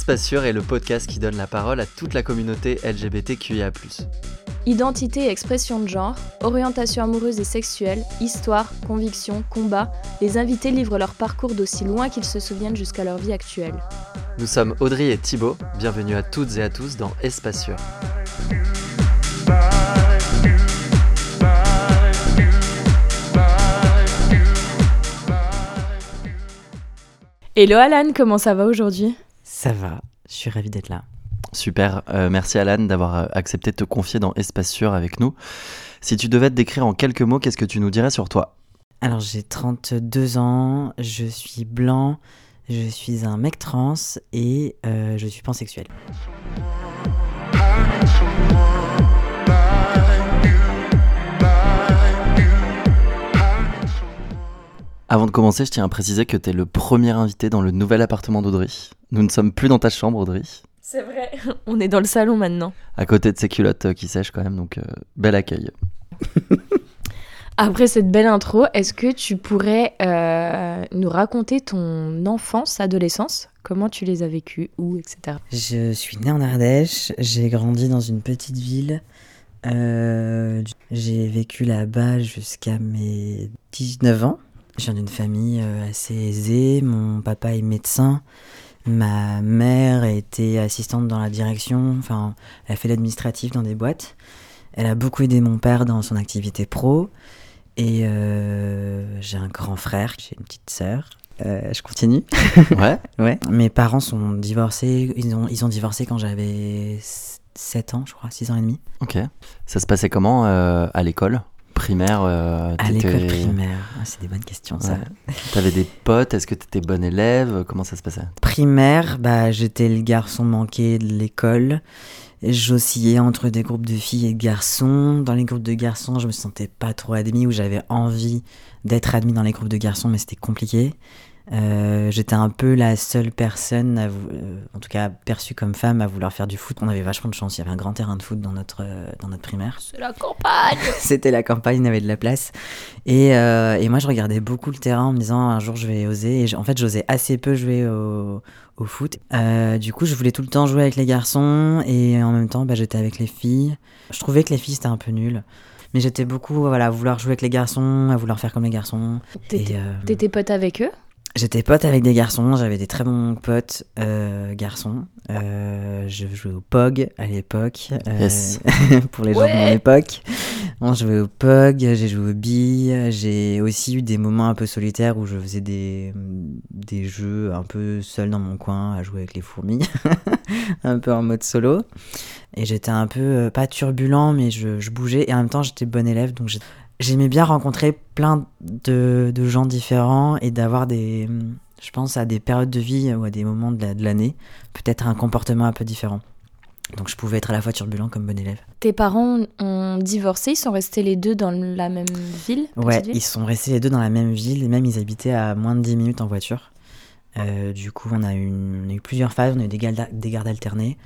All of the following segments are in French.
Espace Sûr est le podcast qui donne la parole à toute la communauté LGBTQIA. Identité et expression de genre, orientation amoureuse et sexuelle, histoire, conviction, combat, les invités livrent leur parcours d'aussi loin qu'ils se souviennent jusqu'à leur vie actuelle. Nous sommes Audrey et Thibaut, bienvenue à toutes et à tous dans Espace Sûr. Hello Alan, comment ça va aujourd'hui? Ça va, je suis ravie d'être là. Super, euh, merci Alan d'avoir euh, accepté de te confier dans Espace Sûr avec nous. Si tu devais te décrire en quelques mots, qu'est-ce que tu nous dirais sur toi? Alors j'ai 32 ans, je suis blanc, je suis un mec trans et euh, je suis pansexuel. Avant de commencer, je tiens à préciser que tu es le premier invité dans le nouvel appartement d'Audrey. Nous ne sommes plus dans ta chambre, Audrey. C'est vrai, on est dans le salon maintenant. À côté de ces culottes euh, qui sèchent quand même, donc euh, bel accueil. Après cette belle intro, est-ce que tu pourrais euh, nous raconter ton enfance, adolescence? Comment tu les as vécues, où, etc. Je suis née en Ardèche, j'ai grandi dans une petite ville. j'ai vécu là-bas jusqu'à mes 19 ans. Je viens d'une famille euh, assez aisée. Mon papa est médecin. Ma mère était assistante dans la direction. Enfin, elle a fait l'administratif dans des boîtes. Elle a beaucoup aidé mon père dans son activité pro. Et euh, j'ai un grand frère, j'ai une petite sœur. Euh, je continue. Ouais. ouais. Mes parents sont divorcés. Ils ont, ils ont divorcé quand j'avais 7 ans, je crois, 6 ans et demi. Ok. Ça se passait comment à l'école? Primaire euh, À l'école primaire, ah, c'est des bonnes questions ça. T'avais des potes, est-ce que t'étais bon élève? Comment ça se passait? Primaire, bah, j'étais le garçon manqué de l'école. J'oscillais entre des groupes de filles et de garçons. Dans les groupes de garçons, je me sentais pas trop admis ou j'avais envie d'être admis dans les groupes de garçons, mais c'était compliqué. Euh, j'étais un peu la seule personne, euh, en tout cas perçue comme femme, à vouloir faire du foot. On avait vachement de chance. Il y avait un grand terrain de foot dans notre, euh, dans notre primaire. C'est la campagne C'était la campagne, il y avait de la place. Et, et, moi, je regardais beaucoup le terrain en me disant un jour je vais oser. Et en fait, j'osais assez peu jouer au, au foot. du coup, je voulais tout le temps jouer avec les garçons et en même temps, bah, j'étais avec les filles. Je trouvais que les filles, c'était un peu nul mais j'étais beaucoup voilà, à vouloir jouer avec les garçons, à vouloir faire comme les garçons. T'étais pote avec eux? J'étais pote avec des garçons, j'avais des très bons potes euh, garçons. Euh, je jouais au POG à l'époque, euh, pour les gens de mon époque. On jouait au POG, j'ai joué au billes, j'ai aussi eu des moments un peu solitaires où je faisais des, des jeux un peu seul dans mon coin à jouer avec les fourmis, un peu en mode solo. Et j'étais un peu, pas turbulent, mais je, je, bougeais et en même temps j'étais bon élève, donc j'aimais bien rencontrer plein de, de gens différents et d'avoir des, je pense à des périodes de vie ou à des moments de l'année, peut-être un comportement un peu différent. Donc je pouvais être à la fois turbulent comme bon élève. Tes parents ont divorcé, ils sont restés les deux dans la même ville Ouais, ils sont restés les deux dans la même ville, et même ils habitaient à moins de 10 minutes en voiture. Euh, du coup, on a, eu, on a, eu, plusieurs phases, on a eu des gardes, des gardes alternés.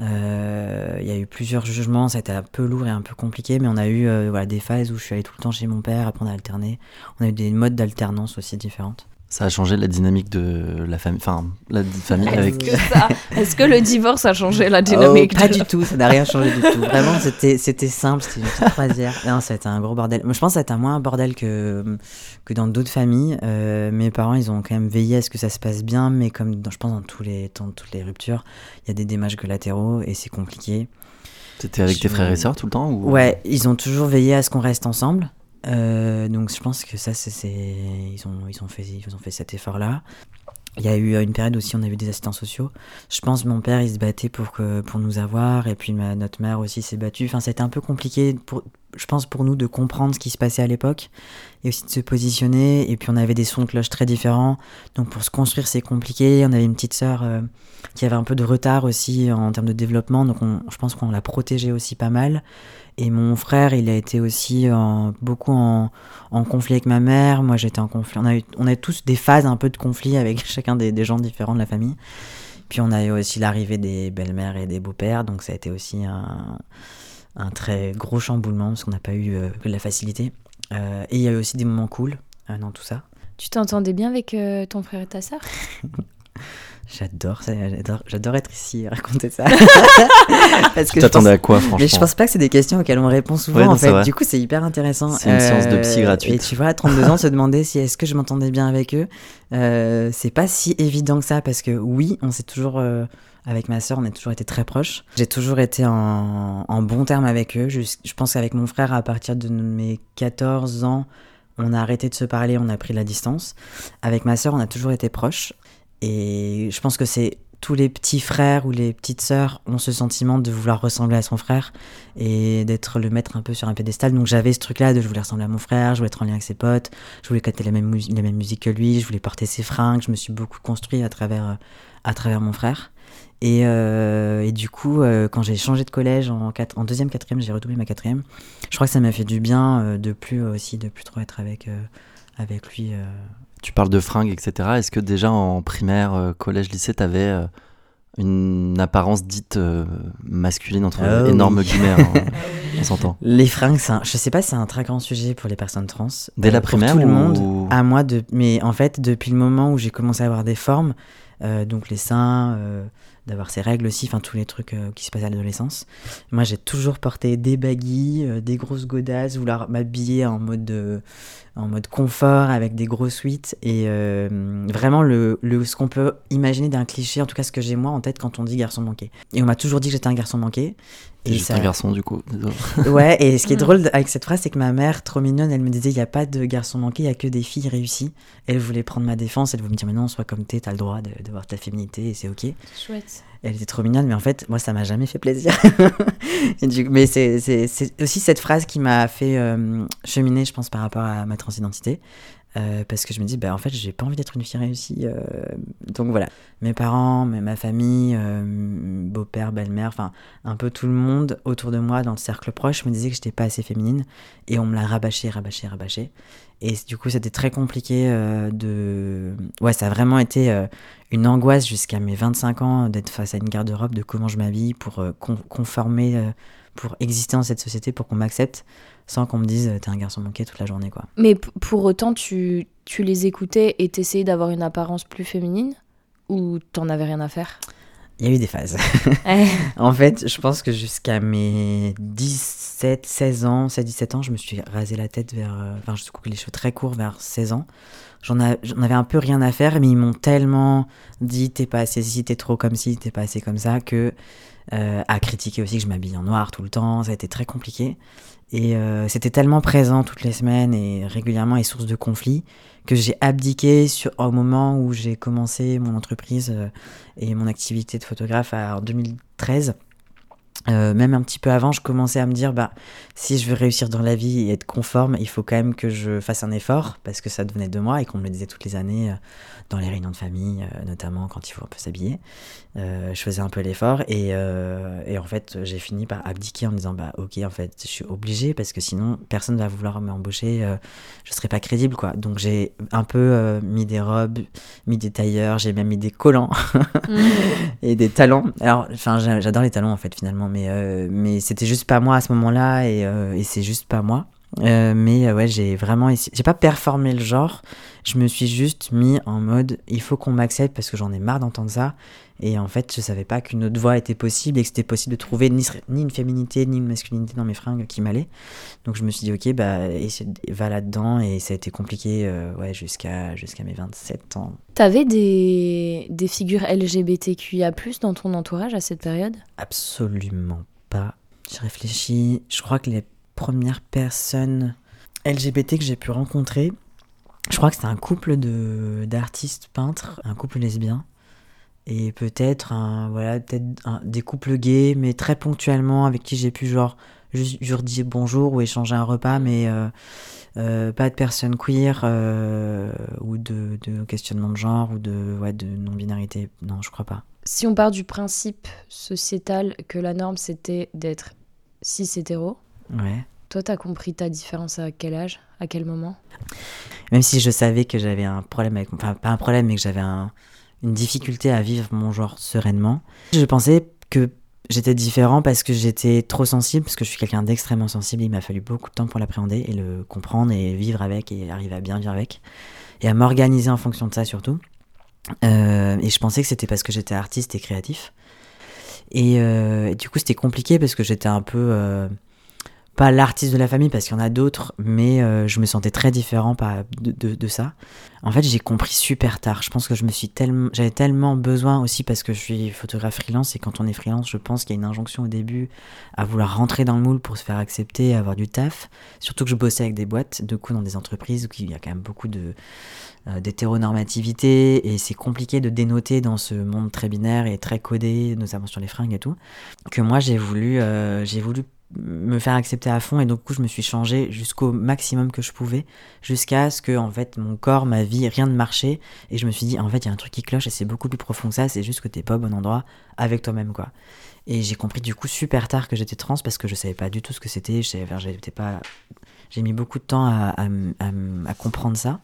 Euh, il y a eu plusieurs jugements, ça a été un peu lourd et un peu compliqué, mais on a eu euh, voilà, des phases où je suis allé tout le temps chez mon père, après on a alterné. On a eu des modes d'alternance aussi différentes. Ça a changé la dynamique de la famille, enfin la famille Est-ce avec. Que ça... Est-ce que le divorce a changé la dynamique oh, Pas du tout, ça n'a rien changé du tout. Vraiment, c'était c'était simple, c'était une petite croisière. Non, ça a été un gros bordel. Moi, je pense que ça a été moins un bordel que que dans d'autres familles. Euh, mes parents, ils ont quand même veillé à ce que ça se passe bien, mais comme dans, je pense dans tous les dans toutes les ruptures, il y a des dommages collatéraux et c'est compliqué. T'étais avec tes frères et sœurs tout le temps ou... Ouais, ils ont toujours veillé à ce qu'on reste ensemble. Euh, donc je pense que ça, c'est, ils, ont, ils, ont fait, ils ont fait cet effort-là. Il y a eu une période aussi, on a eu des assistants sociaux. Je pense mon père, il se battait pour, que, pour nous avoir, et puis notre mère aussi s'est battue. Enfin, c'était un peu compliqué, pour, je pense, pour nous de comprendre ce qui se passait à l'époque, et aussi de se positionner. Et puis on avait des sons de cloche très différents, donc pour se construire, c'est compliqué. On avait une petite sœur euh, qui avait un peu de retard aussi en termes de développement, donc je pense qu'on l'a protégée aussi pas mal. Et mon frère, il a été aussi beaucoup en, conflit avec ma mère. Moi, j'étais en conflit. On a, eu, on a tous des phases un peu de conflit avec chacun des, gens différents de la famille. Puis on a eu aussi l'arrivée des belles-mères et des beaux-pères. Donc ça a été aussi un, très gros chamboulement parce qu'on n'a pas eu euh, de la facilité. Euh, et il y a eu aussi des moments cool euh, dans tout ça. Tu t'entendais bien avec ton frère et ta sœur? J'adore ça, j'adore, j'adore être ici et raconter ça. Parce que tu t'attendais à quoi, franchement Mais je pense pas que c'est des questions auxquelles on répond souvent, en fait. Du coup, c'est hyper intéressant. C'est une séance de psy euh, gratuite. Et tu vois, à 32 ans, se demander si est-ce que je m'entendais bien avec eux, euh, c'est pas si évident que ça, parce que oui, on s'est toujours... Avec ma sœur, on a toujours été très proches. J'ai toujours été en, bon terme avec eux. Je, pense qu'avec mon frère, à partir de mes 14 ans, on a arrêté de se parler, on a pris la distance. Avec ma sœur, on a toujours été proches. Et je pense que c'est tous les petits frères ou les petites sœurs ont ce sentiment de vouloir ressembler à son frère et d'être le mettre un peu sur un pédestal. Donc j'avais ce truc-là de je voulais ressembler à mon frère, je voulais être en lien avec ses potes, je voulais écouter la même, la même musique que lui, je voulais porter ses fringues. Je me suis beaucoup construit à travers, à travers mon frère. Et, euh, et du coup, euh, quand j'ai changé de collège en, en deuxième, quatrième, j'ai redoublé ma quatrième. Je crois que ça m'a fait du bien euh, de plus aussi, de plus trop être avec, avec lui. Tu parles de fringues, etc. Est-ce que déjà en primaire, collège, lycée, tu avais une apparence dite masculine entre ah énormes guillemets, hein, on s'entend. Les fringues, un, je sais pas c'est un très grand sujet pour les personnes trans. Dès la primaire tout le monde, à moi, de, mais en fait, depuis le moment où j'ai commencé à avoir des formes, donc les seins, d'avoir ses règles aussi, enfin tous les trucs euh, qui se passent à l'adolescence. Moi j'ai toujours porté des baguilles, euh, des grosses godasses, vouloir m'habiller en mode de, en mode confort avec des gros suites et euh, vraiment le, le ce qu'on peut imaginer d'un cliché, en tout cas ce que j'ai moi en tête quand on dit garçon manqué. Et on m'a toujours dit que j'étais un garçon manqué. Et, j'étais un garçon du coup. ouais, et ce qui est drôle avec cette phrase, c'est que ma mère, trop mignonne, elle me disait il n'y a pas de garçon manqué, il n'y a que des filles réussies. Elle voulait prendre ma défense, elle voulait me dire mais non, sois comme t'es, t'as le droit de, de voir ta féminité et c'est ok. Chouette. Elle était trop mignonne, mais en fait, moi, ça m'a jamais fait plaisir. mais c'est aussi cette phrase qui m'a fait euh, cheminer, je pense, par rapport à ma transidentité. Euh, parce que je me dis, bah, en fait, j'ai pas envie d'être une fille réussie. Euh. donc voilà, mes parents, ma famille, beau-père, belle-mère, enfin, un peu tout le monde autour de moi dans le cercle proche me disait que j'étais pas assez féminine. Et on me l'a rabâché, rabâché, rabâché. Et du coup, c'était très compliqué de. Ouais, ça a vraiment été une angoisse jusqu'à mes 25 ans d'être face à une garde-robe, de comment je m'habille pour euh, conformer, euh, pour exister dans cette société, pour qu'on m'accepte, sans qu'on me dise t'es un garçon manqué toute la journée. quoi. Mais pour autant, tu, tu les écoutais et t'essayais d'avoir une apparence plus féminine Ou t'en avais rien à faire? Il y a eu des phases. en fait, je pense que jusqu'à mes 17, 16 ans, 16, 17 ans, je me suis rasé la tête vers. Euh, enfin, je coupé les cheveux très courts vers 16 ans j'en avais un peu rien à faire, mais ils m'ont tellement dit t'es pas assez si, t'es trop comme si, t'es pas assez comme ça, que euh, à critiquer aussi que je m'habille en noir tout le temps, ça a été très compliqué. Et euh, c'était tellement présent toutes les semaines et régulièrement et source de conflits que j'ai abdiqué sur, au moment où j'ai commencé mon entreprise euh, et mon activité de photographe en 2013. Euh, même un petit peu avant, je commençais à me dire, bah, si je veux réussir dans la vie et être conforme, il faut quand même que je fasse un effort, parce que ça devenait de moi et qu'on me le disait toutes les années, dans les réunions de famille, euh, notamment quand il faut un peu s'habiller. je faisais un peu l'effort et, et, en fait, j'ai fini par abdiquer en me disant, bah, ok, en fait, je suis obligé, parce que sinon, personne ne va vouloir m'embaucher, je ne serai pas crédible, quoi. Donc, j'ai un peu mis des robes, mis des tailleurs, j'ai même mis des collants mmh. et des talons. Alors, enfin, j'adore les talons, en fait, finalement mais, euh, mais c'était juste pas moi à ce moment-là et, euh, et c'est juste pas moi. Euh, mais ouais, j'ai vraiment essayé. J'ai pas performé le genre. Je me suis juste mis en mode il faut qu'on m'accepte parce que j'en ai marre d'entendre ça. Et en fait, je savais pas qu'une autre voix était possible et que c'était possible de trouver ni, ni, une féminité ni une masculinité dans mes fringues qui m'allaient. Donc je me suis dit ok, bah va là-dedans et ça a été compliqué ouais, jusqu'à jusqu'à mes 27 ans. T'avais des, des figures LGBTQIA+ dans ton entourage à cette période? Absolument pas. J'ai réfléchi. Je crois que les premières personnes LGBT que j'ai pu rencontrer, je crois que c'était un couple de d'artistes peintres, un couple lesbien. Et peut-être un voilà peut-être des couples gays mais très ponctuellement avec qui j'ai pu genre juste, dire bonjour ou échanger un repas mais euh, euh, pas de personnes queer euh, ou de, de, questionnement de genre ou de ouais, de non binarité non je crois pas. Si on part du principe sociétal que la norme c'était d'être cis hétéro ouais toi, t'as compris ta différence à quel âge À quel moment? Même si je savais que j'avais un problème avec. Enfin, pas un problème, mais que j'avais une difficulté à vivre mon genre sereinement. Je pensais que j'étais différent parce que j'étais trop sensible, parce que je suis quelqu'un d'extrêmement sensible. Il m'a fallu beaucoup de temps pour l'appréhender et le comprendre et vivre avec et arriver à bien vivre avec. Et à m'organiser en fonction de ça surtout. et je pensais que c'était parce que j'étais artiste et créatif. Et, et du coup, c'était compliqué parce que j'étais un peu pas l'artiste de la famille parce qu'il y en a d'autres, mais euh, je me sentais très différent de, de, ça. En fait, j'ai compris super tard. Je pense que je me suis tellement, j'avais tellement besoin aussi parce que je suis photographe freelance et quand on est freelance, je pense qu'il y a une injonction au début à vouloir rentrer dans le moule pour se faire accepter, avoir du taf. Surtout que je bossais avec des boîtes, de coup dans des entreprises où il y a quand même beaucoup de euh, d'hétéronormativité et c'est compliqué de dénoter dans ce monde très binaire et très codé, notamment sur les fringues et tout. Que moi j'ai voulu, euh, j'ai voulu me faire accepter à fond et donc du coup je me suis changé jusqu'au maximum que je pouvais jusqu'à ce que en fait mon corps ma vie rien ne marchait et je me suis dit en fait il y a un truc qui cloche et c'est beaucoup plus profond que ça c'est juste que t'es pas au bon endroit avec toi-même quoi. Et j'ai compris du coup super tard que j'étais trans parce que je savais pas du tout ce que c'était j'étais pas j'ai mis beaucoup de temps à, à, comprendre ça.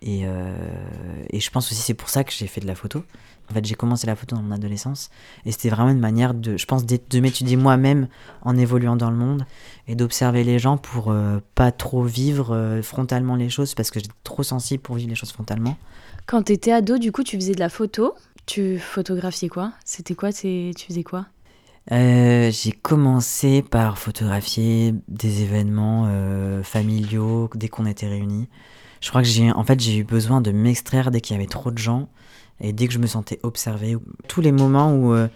Et, euh, et je pense aussi c'est pour ça que j'ai fait de la photo en fait, j'ai commencé la photo dans mon adolescence et c'était vraiment une manière de, je pense, de m'étudier moi-même en évoluant dans le monde et d'observer les gens pour euh, pas trop vivre euh, frontalement les choses parce que j'étais trop sensible pour vivre les choses frontalement. Quand tu étais ado, du coup, tu faisais de la photo. Tu photographiais quoi? C'était quoi Tu faisais quoi? Euh, J'ai commencé par photographier des événements familiaux dès qu'on était réunis. Je crois que j'ai, en fait, j'ai eu besoin de m'extraire dès qu'il y avait trop de gens et dès que je me sentais observée, tous les moments où euh,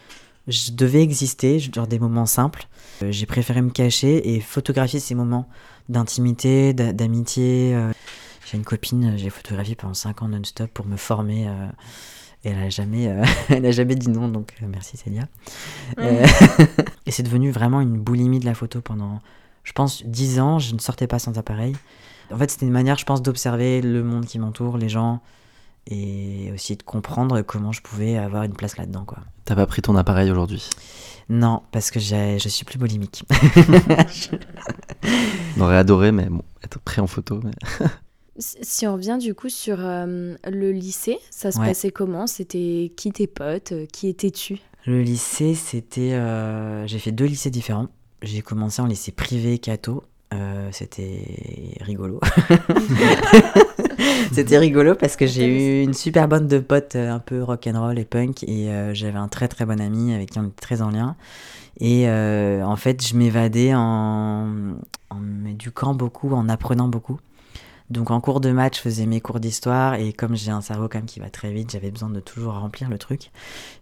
je devais exister, genre des moments simples, euh, j'ai préféré me cacher et photographier ces moments d'intimité, d'amitié. Euh. J'ai une copine, j'ai photographié pendant 5 ans non-stop pour me former. et elle n'a jamais, elle a jamais dit non, donc merci Célia. et c'est devenu vraiment une boulimie de la photo pendant, je pense, 10 ans. Je ne sortais pas sans appareil. En fait, c'était une manière, je pense, d'observer le monde qui m'entoure, les gens, et aussi de comprendre comment je pouvais avoir une place là-dedans. quoi. T'as pas pris ton appareil aujourd'hui? Non, parce que je suis plus boulimique. On aurait adoré, mais bon, être pris en photo. si on revient du coup sur euh, le lycée, ça se passait comment? C'était qui tes potes? Qui étais-tu? Le lycée, c'était. Euh, j'ai fait deux lycées différents. J'ai commencé en lycée privé Cato. Euh, c'était rigolo. C'était rigolo parce que j'ai eu une super bande de potes euh, un peu rock and roll et punk et euh, j'avais un très très bon ami avec qui on était très en lien. Et euh, en fait, je m'évadais en, en m'éduquant beaucoup, en apprenant beaucoup. Donc en cours de match, je faisais mes cours d'histoire et comme j'ai un cerveau quand même qui va très vite, j'avais besoin de toujours remplir le truc.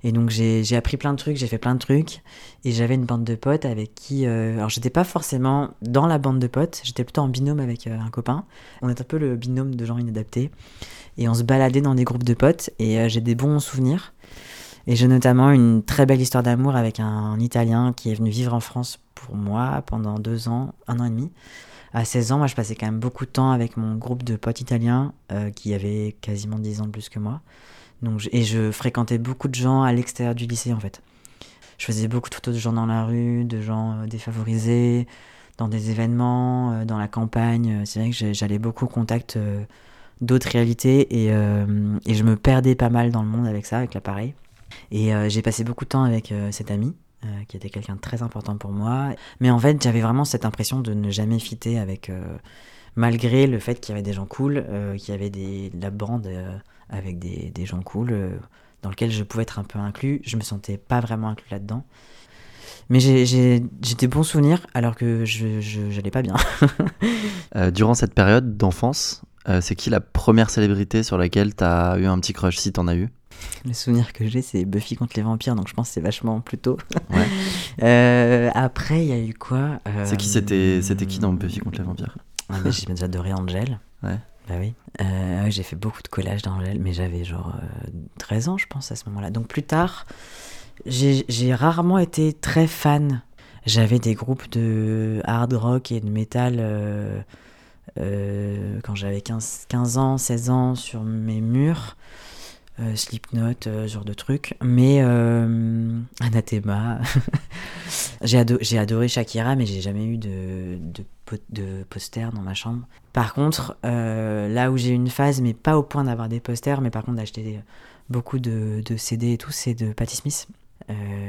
Et donc j'ai appris plein de trucs, j'ai fait plein de trucs et j'avais une bande de potes avec qui... Euh, alors j'étais pas forcément dans la bande de potes, j'étais plutôt en binôme avec euh, un copain. On est un peu le binôme de gens inadaptés et on se baladait dans des groupes de potes et euh, j'ai des bons souvenirs. Et j'ai notamment une très belle histoire d'amour avec un Italien qui est venu vivre en France pour moi pendant deux ans, un an et demi à 16 ans, moi, je passais quand même beaucoup de temps avec mon groupe de potes italiens euh, qui avaient quasiment 10 ans de plus que moi. Donc, et je fréquentais beaucoup de gens à l'extérieur du lycée, en fait. Je faisais beaucoup de photos de gens dans la rue, de gens euh, défavorisés, dans des événements, euh, dans la campagne. C'est vrai que j'allais beaucoup au contact d'autres réalités et, et, je me perdais pas mal dans le monde avec ça, avec l'appareil. Et j'ai passé beaucoup de temps avec cet ami euh, qui était quelqu'un de très important pour moi. Mais en fait, j'avais vraiment cette impression de ne jamais fitter avec. Euh, malgré le fait qu'il y avait des gens cool, euh, qu'il y avait des, de la bande avec des, gens cool, dans lequel je pouvais être un peu inclus, je me sentais pas vraiment inclus là-dedans. Mais j'ai des bons souvenirs alors que je n'allais pas bien. durant cette période d'enfance, c'est qui la première célébrité sur laquelle tu as eu un petit crush si tu en as eu? Le souvenir que j'ai, c'est Buffy contre les vampires, donc je pense que c'est vachement plus tôt. Euh, après, il y a eu quoi euh, C'est qui c'était, c'était qui dans Buffy contre les vampires? Ah, bah, J'ai adoré Angel. Ouais. Bah oui. Euh, j'ai fait beaucoup de collages d'Angel, mais j'avais genre 13 ans, je pense, à ce moment-là. Donc plus tard, j'ai rarement été très fan. J'avais des groupes de hard rock et de métal quand j'avais 15, 15 ans, 16 ans sur mes murs. Euh, Slipknot, euh, ce genre de trucs. Mais euh, Anathema. j'ai, adoré Shakira, mais j'ai jamais eu de, de, poster dans ma chambre. Par contre, là où j'ai une phase, mais pas au point d'avoir des posters, mais par contre d'acheter beaucoup de, CD et tout, c'est de Patti Smith.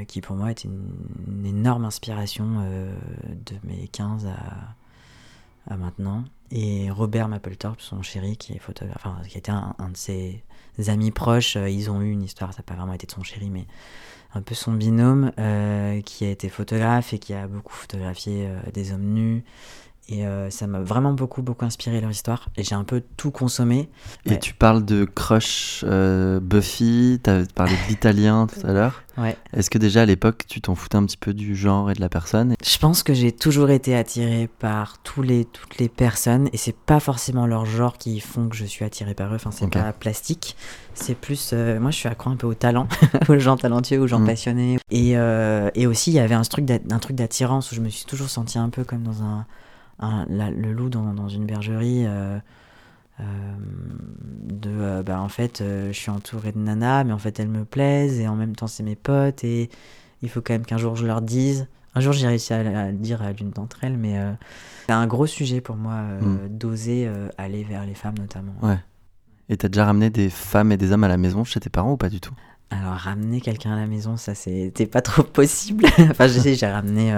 qui pour moi est une, énorme inspiration de mes 15 à, maintenant. et Robert Mapplethorpe, son chéri, qui est photographe, qui était un, un de ses amis proches. Ils ont eu une histoire, ça n'a pas vraiment été de son chéri, mais un peu son binôme, qui a été photographe et qui a beaucoup photographié des hommes nus, et euh, ça m'a vraiment beaucoup, beaucoup inspiré leur histoire. Et j'ai un peu tout consommé. Et tu parles de crush euh, Buffy, tu as parlé de l'italien tout à l'heure. Ouais. Est-ce que déjà à l'époque, tu t'en foutais un petit peu du genre et de la personne Je pense que j'ai toujours été attiré par tous les, toutes les personnes. Et c'est pas forcément leur genre qui font que je suis attiré par eux. Enfin, c'est pas plastique. C'est plus. Euh, moi, je suis accro un peu au talent, aux gens talentueux, aux gens mm. passionnés. Et, et aussi, il y avait un truc d'attirance où je me suis toujours senti un peu comme dans un le loup dans, une bergerie. Euh, euh, de euh, bah, en fait je suis entouré de nanas mais en fait elles me plaisent et en même temps c'est mes potes et il faut quand même qu'un jour je leur dise un jour j'ai réussi à, le dire à l'une d'entre elles mais c'est un gros sujet pour moi hmm. d'oser aller vers les femmes notamment ouais et t'as déjà ramené des femmes et des hommes à la maison chez tes parents ou pas du tout? Alors ramener quelqu'un à la maison ça c'était pas trop possible enfin je sais j'ai ramené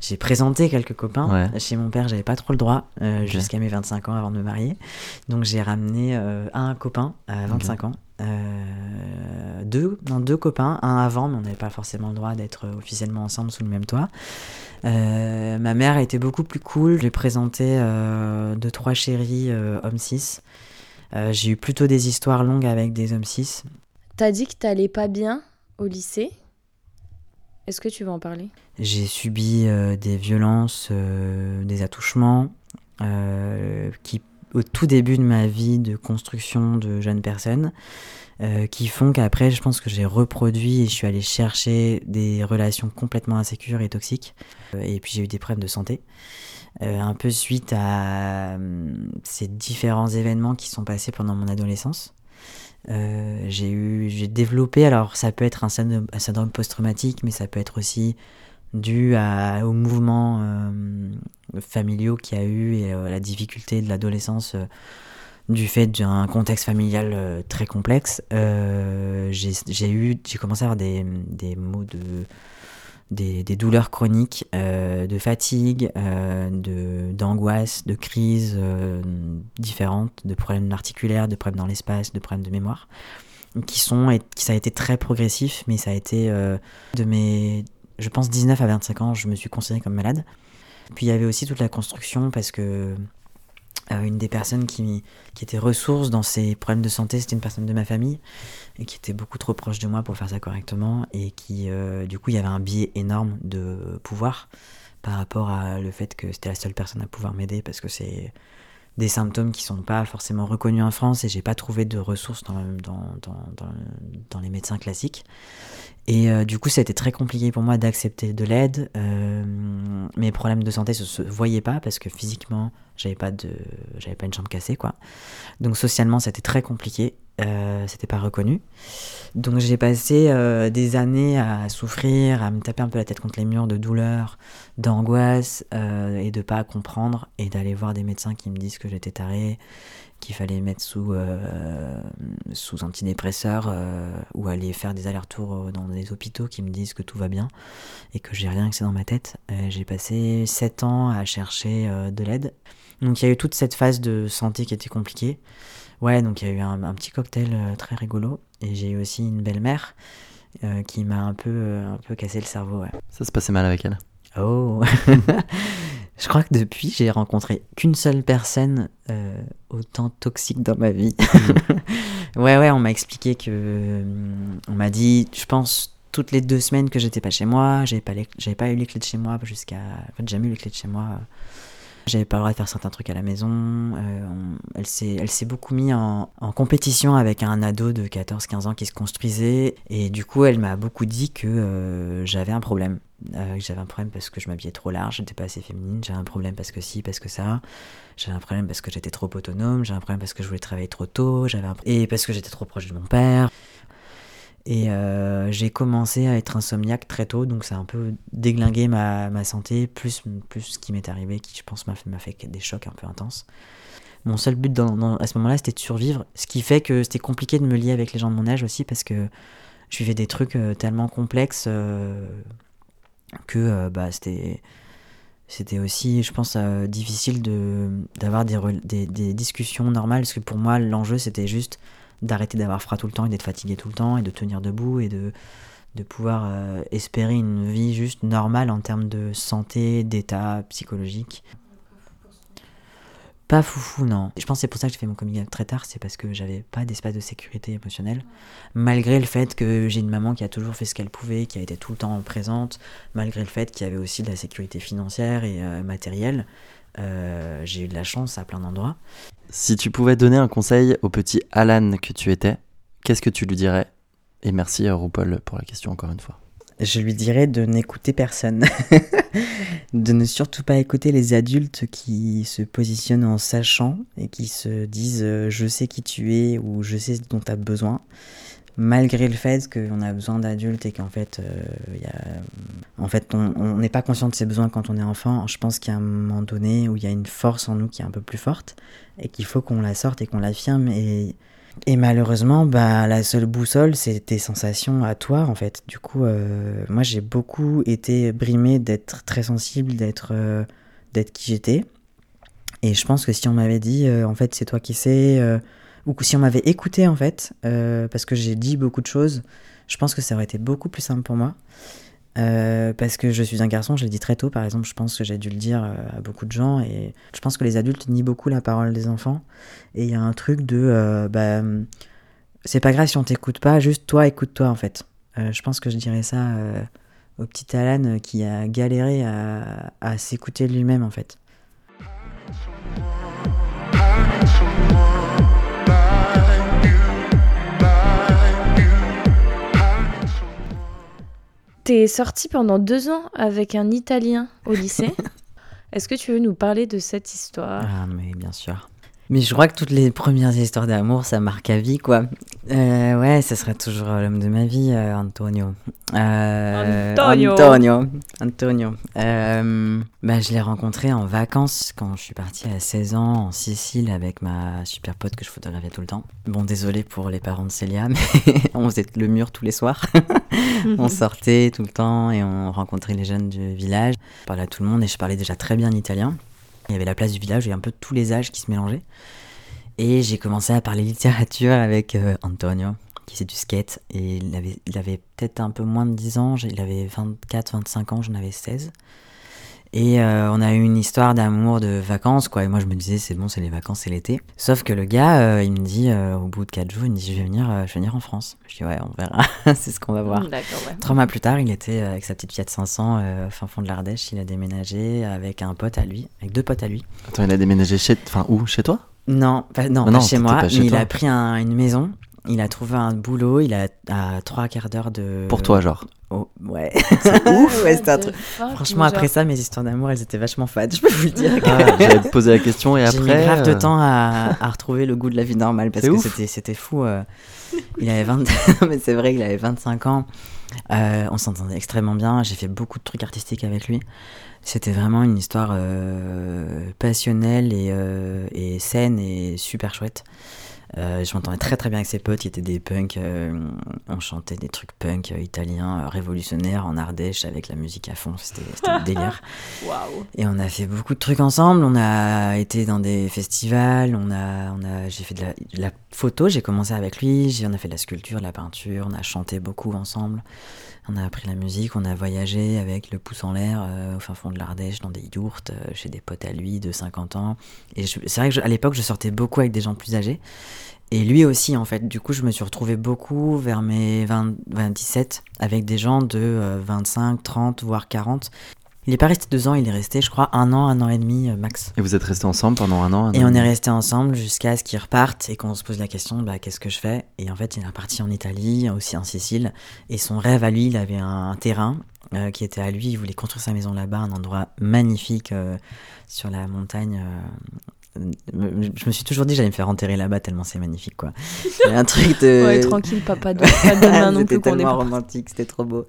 j'ai présenté quelques copains. Chez mon père, j'avais pas trop le droit euh, jusqu'à mes 25 ans avant de me marier. Donc j'ai ramené euh, un copain à 25 ans. Euh, deux, non, deux copains, un avant, mais on n'avait pas forcément le droit d'être officiellement ensemble sous le même toit. ma mère a été beaucoup plus cool. J'ai présenté deux, trois chéris hommes 6. j'ai eu plutôt des histoires longues avec des hommes 6. T'as dit que t'allais pas bien au lycée? Est-ce que tu veux en parler? J'ai subi euh, des violences, euh, des attouchements, euh, qui, au tout début de ma vie de construction de jeunes personnes, qui font qu'après, je pense que j'ai reproduit et je suis allé chercher des relations complètement insécures et toxiques. et puis j'ai eu des problèmes de santé. un peu suite à ces différents événements qui sont passés pendant mon adolescence. Euh, j'ai eu, j'ai développé, alors ça peut être un syndrome, post-traumatique, mais ça peut être aussi dû à, aux mouvements euh, familiaux qu'il y a eu et euh, la difficulté de l'adolescence du fait d'un contexte familial très complexe. j'ai eu, j'ai commencé à avoir des, des mots de des, douleurs chroniques, euh, de fatigue, euh, de, d'angoisse, de crises euh, différentes, de problèmes articulaires, de problèmes dans l'espace, de problèmes de mémoire, qui sont, et qui ça a été très progressif, mais ça a été de mes, je pense 19 à 25 ans, je me suis considéré comme malade. Puis il y avait aussi toute la construction parce que une des personnes qui, qui était ressource dans ces problèmes de santé, c'était une personne de ma famille et qui était beaucoup trop proche de moi pour faire ça correctement et qui, euh, du coup, il y avait un biais énorme de pouvoir par rapport à le fait que c'était la seule personne à pouvoir m'aider parce que c'est des symptômes qui sont pas forcément reconnus en France et j'ai pas trouvé de ressources dans, dans, dans, dans les médecins classiques. Et euh, du coup, ça a très compliqué pour moi d'accepter de l'aide. Euh, mes problèmes de santé se, se voyaient pas parce que physiquement, j'avais pas de, j'avais pas une jambe cassée, quoi. Donc socialement, c'était très compliqué. Euh, c'était pas reconnu. Donc j'ai passé euh, des années à souffrir, à me taper un peu la tête contre les murs de douleur, d'angoisse et de pas comprendre et d'aller voir des médecins qui me disent que j'étais taré, qu'il fallait mettre sous, euh, sous antidépresseurs euh, ou aller faire des allers-retours dans des hôpitaux qui me disent que tout va bien et que j'ai rien que c'est dans ma tête. J'ai passé 7 ans à chercher euh, de l'aide. Donc il y a eu toute cette phase de santé qui était compliquée. Ouais, donc il y a eu un, petit cocktail très rigolo et j'ai eu aussi une belle-mère qui m'a un peu, un peu cassé le cerveau. Ouais. Ça se passait mal avec elle? Oh Je crois que depuis, j'ai rencontré qu'une seule personne euh, autant toxique dans ma vie. Mm. ouais, ouais, on m'a expliqué que. On m'a dit, je pense, toutes les deux semaines que j'étais pas chez moi, j'avais pas, j'avais pas eu les clés de chez moi jusqu'à. En fait, jamais eu les clés de chez moi. J'avais pas le droit de faire certains trucs à la maison. Euh, elle s'est beaucoup mis en, en, compétition avec un ado de 14-15 ans qui se construisait. Et du coup, elle m'a beaucoup dit que euh, j'avais un problème. Euh, j'avais un problème parce que je m'habillais trop large, j'étais pas assez féminine, j'avais un problème parce que si, parce que ça, j'avais un problème parce que j'étais trop autonome, j'avais un problème parce que je voulais travailler trop tôt, j'avais et parce que j'étais trop proche de mon père. Et euh, j'ai commencé à être insomniaque très tôt, donc ça a un peu déglingué ma, santé, plus, plus ce qui m'est arrivé, qui je pense m'a fait, des chocs un peu intenses. Mon seul but à ce moment-là, c'était de survivre, ce qui fait que c'était compliqué de me lier avec les gens de mon âge aussi, parce que je vivais des trucs euh, tellement complexes que bah, c'était C'était aussi, je pense, euh, difficile d'avoir des, discussions normales, parce que pour moi, l'enjeu, c'était juste d'arrêter d'avoir froid tout le temps et d'être fatigué tout le temps et de tenir debout et de, de pouvoir euh, espérer une vie juste normale en termes de santé, d'état psychologique. Pas foufou, non. Je pense que c'est pour ça que j'ai fait mon coming très tard, c'est parce que j'avais pas d'espace de sécurité émotionnelle. Malgré le fait que j'ai une maman qui a toujours fait ce qu'elle pouvait, qui a été tout le temps présente, malgré le fait qu'il y avait aussi de la sécurité financière et euh, matérielle, euh, j'ai eu de la chance à plein d'endroits. Si tu pouvais donner un conseil au petit Alan que tu étais, qu'est-ce que tu lui dirais? Et merci à RuPaul pour la question encore une fois. Je lui dirais de n'écouter personne. de ne surtout pas écouter les adultes qui se positionnent en sachant et qui se disent euh, je sais qui tu es ou je sais ce dont tu as besoin. Malgré le fait qu'on a besoin d'adultes et qu'en fait, euh, y a... en fait on n'est pas conscient de ses besoins quand on est enfant, je pense qu'il y a un moment donné où il y a une force en nous qui est un peu plus forte et qu'il faut qu'on la sorte et qu'on l'affirme et et malheureusement, bah, la seule boussole, c'est tes sensations à toi, en fait. Du coup, euh, moi, j'ai beaucoup été brimé d'être très sensible, d'être euh, d'être qui j'étais. Et je pense que si on m'avait dit, euh, en fait, c'est toi qui sais, ou si on m'avait écouté, en fait, parce que j'ai dit beaucoup de choses, je pense que ça aurait été beaucoup plus simple pour moi. Euh, parce que je suis un garçon, je l'ai dit très tôt, par exemple, je pense que j'ai dû le dire euh, à beaucoup de gens, et je pense que les adultes nient beaucoup la parole des enfants, et il y a un truc de, euh, bah, c'est pas grave si on t'écoute pas, juste toi, écoute-toi en fait. je pense que je dirais ça au petit Alan qui a galéré à s'écouter lui-même en fait. T'es sorti pendant deux ans avec un Italien au lycée. Est-ce que tu veux nous parler de cette histoire? Ah, mais bien sûr. Mais je crois que toutes les premières histoires d'amour, ça marque à vie, quoi. Euh, ouais, ça sera toujours l'homme de ma vie, euh, Antonio. Euh, Antonio. Antonio. Antonio. bah, je l'ai rencontré en vacances quand je suis partie à 16 ans en Sicile avec ma super pote que je photographiais tout le temps. Bon, désolé pour les parents de Célia, mais on faisait le mur tous les soirs. on sortait tout le temps et on rencontrait les jeunes du village. Je parlais à tout le monde et je parlais déjà très bien italien. Il y avait la place du village, avait un peu tous les âges qui se mélangeaient. Et j'ai commencé à parler littérature avec euh, Antonio, qui c'est du skate. Et il avait, il avait peut-être un peu moins de 10 ans, il avait 24, 25 ans, j'en avais 16. Et euh, on a eu une histoire d'amour de vacances, quoi. Et moi, je me disais, c'est bon, c'est les vacances, c'est l'été. Sauf que le gars, euh, il me dit, euh, au bout de 4 jours, il me dit, je vais venir, je vais venir en France. Je dis, ouais, on verra. c'est ce qu'on va voir. Trois mois plus tard, il était avec sa petite Fiat 500, fin fond de l'Ardèche. Il a déménagé avec un pote à lui, avec deux potes à lui. Attends, il a déménagé chez, enfin, où? Chez toi? Non, pas, non, ah pas chez moi, mais il a pris une maison il a trouvé un boulot, il a à trois quarts d'heure de. Pour toi, genre? Oh, ouais. C'est ouf. ouais, un truc. Franchement, après ça, mes histoires d'amour, elles étaient vachement fades, je peux vous le dire. Ah, J'allais te poser la question et après. J'ai mis grave de euh, temps à, à, retrouver le goût de la vie normale parce que c'était, c'était fou. Euh. il avait 20... mais c'est vrai qu'il avait 25 ans. Euh, on s'entendait extrêmement bien. J'ai fait beaucoup de trucs artistiques avec lui. C'était vraiment une histoire passionnelle et, et saine et super chouette. Euh, je m'entendais très très bien avec ses potes qui étaient des punks. Euh, on chantait des trucs punk euh, italiens révolutionnaires en Ardèche avec la musique à fond. C'était le délire. Et on a fait beaucoup de trucs ensemble. On a été dans des festivals. On a, on a, j'ai fait de la, photo. J'ai commencé avec lui. On a fait de la sculpture, de la peinture. On a chanté beaucoup ensemble. On a appris la musique, on a voyagé avec le pouce en l'air au fin fond de l'Ardèche dans des yourtes chez des potes à lui de 50 ans. Et c'est vrai qu'à l'époque, je sortais beaucoup avec des gens plus âgés. Et lui aussi, en fait. Du coup, je me suis retrouvé beaucoup vers mes 20, 27 avec des gens de 25, 30, voire 40. Il n'est pas resté deux ans, il est resté, je crois, un an, un an et demi euh, max. Et vous êtes restés ensemble pendant un an Et on est restés ensemble jusqu'à ce qu'il reparte et qu'on se pose la question, bah, qu'est-ce que je fais? Et en fait, il est parti en Italie, aussi en Sicile. Et son rêve à lui, il avait un, terrain euh, qui était à lui. Il voulait construire sa maison là-bas, un endroit magnifique euh, sur la montagne je me suis toujours dit j'allais me faire enterrer là-bas tellement c'est magnifique quoi. Un truc de ouais, tranquille papa de, pas de main non plus C'était tellement romantique, c'était trop beau.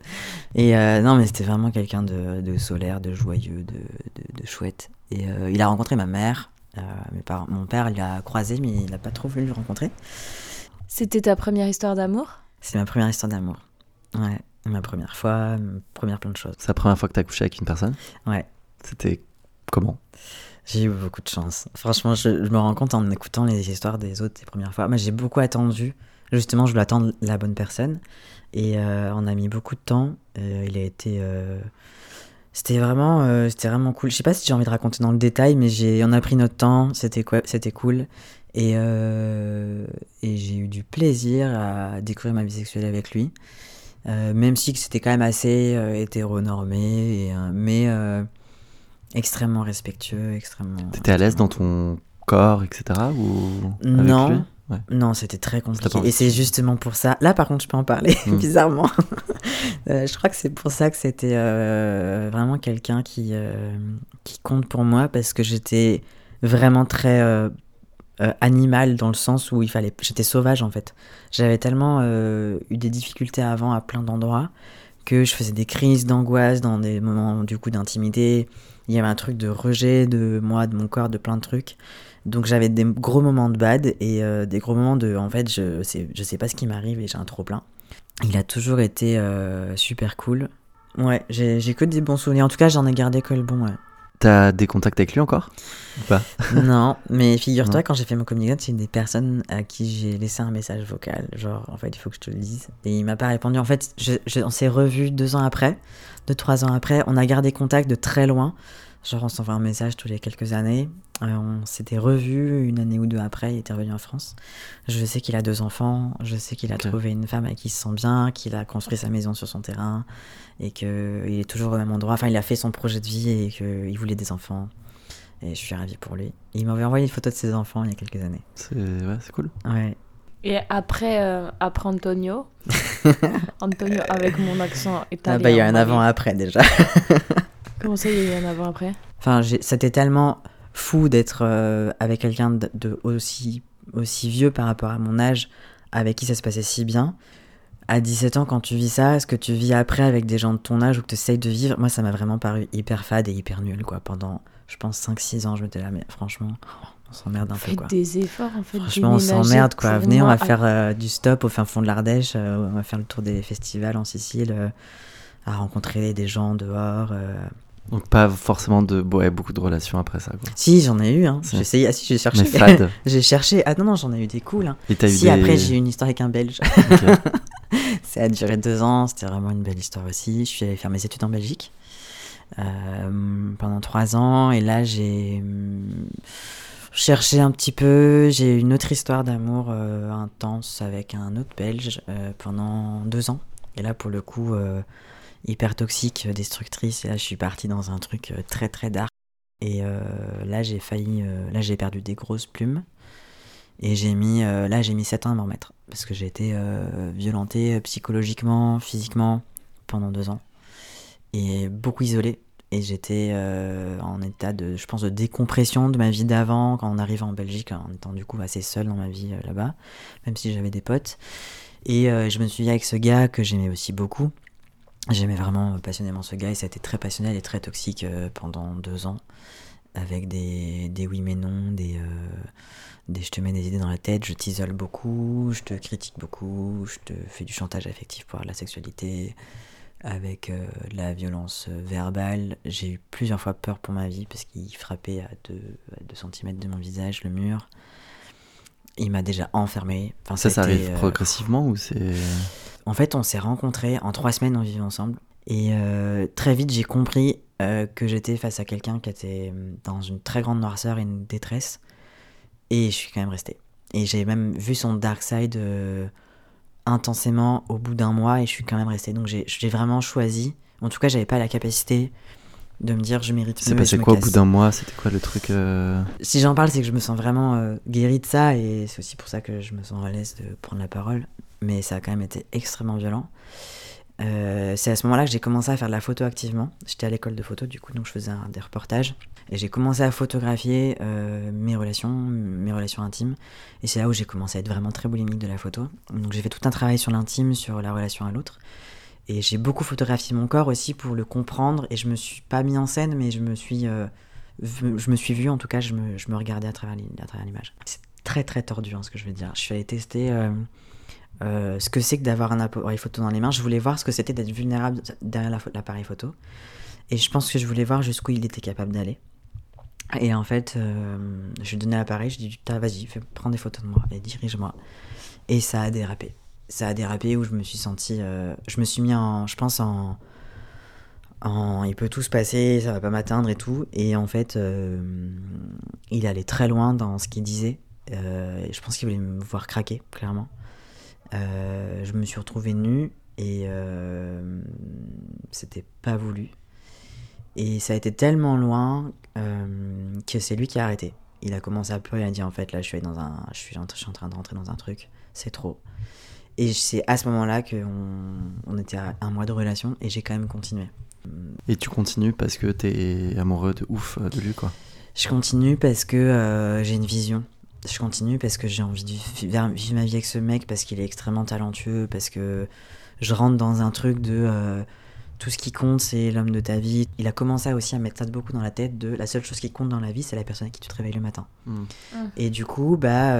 Et euh, non mais c'était vraiment quelqu'un de, de, solaire, de joyeux, de, de chouette. Et euh, il a rencontré ma mère. Euh, mes parents, mon père il l'a croisé mais il n'a pas trop voulu le rencontrer. C'était ta première histoire d'amour? C'est ma première histoire d'amour. Ouais, ma première fois, ma première plein de choses. C'est la première fois que tu as couché avec une personne? Ouais. C'était comment? J'ai eu beaucoup de chance. Franchement, je, me rends compte en écoutant les histoires des autres les premières fois. Moi, j'ai beaucoup attendu. Justement, je voulais attendre la bonne personne. Et euh, on a mis beaucoup de temps. il a été. Euh, c'était vraiment, euh, c'était vraiment cool. Je sais pas si j'ai envie de raconter dans le détail, mais on a pris notre temps. C'était cool. Et, et j'ai eu du plaisir à découvrir ma vie sexuelle avec lui. même si c'était quand même assez hétéronormé, mais extrêmement respectueux, extrêmement. T'étais à l'aise dans ton corps, etc. Ou non, non, c'était très compliqué. Et c'est justement pour ça. Là, par contre, je peux en parler, mm. bizarrement. Euh, je crois que c'est pour ça que c'était euh, vraiment quelqu'un qui, euh, qui compte pour moi, parce que j'étais vraiment très animal dans le sens où il fallait. J'étais sauvage, en fait. J'avais tellement eu des difficultés avant à plein d'endroits que je faisais des crises d'angoisse dans des moments, du coup, d'intimité. Il y avait un truc de rejet de moi, de mon corps, de plein de trucs. Donc j'avais des gros moments de bad et euh, des gros moments de en fait je sais, je sais pas ce qui m'arrive et j'ai un trop plein. Il a toujours été euh, super cool. Ouais, j'ai que des bons souvenirs. En tout cas, j'en ai gardé que le bon. Ouais. T'as des contacts avec lui encore? Ou pas? Non, mais figure-toi, quand j'ai fait mon communication, c'est une des personnes à qui j'ai laissé un message vocal. Genre, en fait, il faut que je te le dise. Et il m'a pas répondu. En fait, je, on s'est revus deux ans après, deux, trois ans après. On a gardé contact de très loin. Genre, on s'envoie un message tous les quelques années. Euh, on s'était revus une année ou deux après, il était revenu en France. Je sais qu'il a deux enfants, je sais qu'il a trouvé une femme avec qui il se sent bien, qu'il a construit sa maison sur son terrain et qu'il est toujours au même endroit. Enfin, il a fait son projet de vie et qu'il voulait des enfants. Et je suis ravie pour lui. il m'avait envoyé une photo de ses enfants il y a quelques années. C'est ouais, cool. Ouais. Et après, euh, après Antonio, Antonio avec mon accent italien. Ah bah il y a un avant-après déjà. Comment ça, il y a eu un avant-après Enfin, c'était tellement fou d'être euh, avec quelqu'un de, aussi, aussi vieux par rapport à mon âge, avec qui ça se passait si bien. À 17 ans, quand tu vis ça, ce que tu vis après avec des gens de ton âge ou que tu essayes de vivre, moi, ça m'a vraiment paru hyper fade et hyper nul, quoi. Pendant, je pense, 5-6 ans, je m'étais là, mais franchement, on s'emmerde un peu, quoi. des efforts, en fait. Franchement, on s'emmerde, quoi. Venez, on va faire euh, du stop au fin fond de l'Ardèche, euh, on va faire le tour des festivals en Sicile, à rencontrer des gens dehors. Donc pas forcément de ouais, beaucoup de relations après ça. Quoi. Si j'en ai eu, hein. j'ai essayé, ah si j'ai cherché. Mais j'ai cherché. Ah non non j'en ai eu des cools. Hein. Et si après j'ai eu une histoire avec un Belge. ça a duré deux ans, c'était vraiment une belle histoire aussi. Je suis allé faire mes études en Belgique euh, pendant trois ans et là j'ai hum, cherché un petit peu. J'ai une autre histoire d'amour euh, intense avec un autre Belge euh, pendant deux ans. Et là pour le coup hyper toxique, euh, destructrice. Et là, je suis partie dans un truc euh, très très dark. Et euh, là, j'ai failli. là, j'ai perdu des grosses plumes. Et j'ai mis. là, j'ai mis 7 ans à m'en remettre. Parce que j'ai été violentée psychologiquement, physiquement pendant deux ans. Et beaucoup isolée. Et j'étais en état de, je pense, de décompression de ma vie d'avant quand on arrive en Belgique, en étant du coup assez seule dans ma vie là-bas, même si j'avais des potes. Et je me suis dit avec ce gars que j'aimais aussi beaucoup, J'aimais vraiment passionnément ce gars et ça a été très passionnel et très toxique euh, pendant deux ans avec des, des oui mais non, des, euh, je te mets des idées dans la tête, je t'isole beaucoup, je te critique beaucoup, je te fais du chantage affectif pour la sexualité, avec euh, la violence verbale. J'ai eu plusieurs fois peur pour ma vie parce qu'il frappait à 2 cm de mon visage le mur. Il m'a déjà enfermé. Enfin, ça, ça, arrive progressivement ou c'est... En fait, on s'est rencontrés, en trois semaines, on vivait ensemble. Et euh, très vite, j'ai compris euh, que j'étais face à quelqu'un qui était euh, dans une très grande noirceur et une détresse. Et je suis quand même resté. Et j'ai même vu son dark side intensément au bout d'un mois et je suis quand même resté. Donc j'ai vraiment choisi. En tout cas, j'avais pas la capacité de me dire je mérite C'est passé quoi au bout d'un mois? C'était quoi le truc Si j'en parle, c'est que je me sens vraiment guéri de ça et c'est aussi pour ça que je me sens à l'aise de prendre la parole mais ça a quand même été extrêmement violent. Euh, c'est à ce moment-là que j'ai commencé à faire de la photo activement. J'étais à l'école de photo, du coup, donc je faisais des reportages. Et j'ai commencé à photographier euh, mes relations, mes relations intimes. Et c'est là où j'ai commencé à être vraiment très boulimique de la photo. Donc j'ai fait tout un travail sur l'intime, sur la relation à l'autre. Et j'ai beaucoup photographié mon corps aussi pour le comprendre. Et je me suis pas mis en scène, mais je me suis, euh, je me suis vu, en tout cas, je me, je me regardais à travers l'image. C'est très très tordu hein, ce que je veux dire. Je suis allée tester euh, ce que c'est que d'avoir un appareil photo dans les mains. Je voulais voir ce que c'était d'être vulnérable derrière l'appareil photo. Et je pense que je voulais voir jusqu'où il était capable d'aller. Et en fait, je lui ai donné l'appareil, je lui ai dit, vas-y, prends des photos de moi et dirige-moi. Et ça a dérapé. Ça a dérapé où je me suis senti. je me suis mis en. Je pense en il peut tout se passer, ça va pas m'atteindre et tout. Et en fait, euh, il allait très loin dans ce qu'il disait. Euh, je pense qu'il voulait me voir craquer, clairement. Euh, je me suis retrouvé nu et c'était pas voulu. Et ça a été tellement loin que c'est lui qui a arrêté. Il a commencé à pleurer, il a dit en fait là je suis dans un, je suis, je suis en train de rentrer dans un truc, c'est trop. Et c'est à ce moment-là qu'on on était à un mois de relation et j'ai quand même continué. Et tu continues parce que t'es amoureux de ouf euh, de lui, quoi. Je continue parce que euh, j'ai une vision. Je continue parce que j'ai envie de vivre ma vie avec ce mec, parce qu'il est extrêmement talentueux, parce que je rentre dans un truc de euh, tout ce qui compte, c'est l'homme de ta vie. Il a commencé aussi à mettre ça beaucoup dans la tête de la seule chose qui compte dans la vie, c'est la personne à qui tu te réveilles le matin. Ah. Et du coup, bah,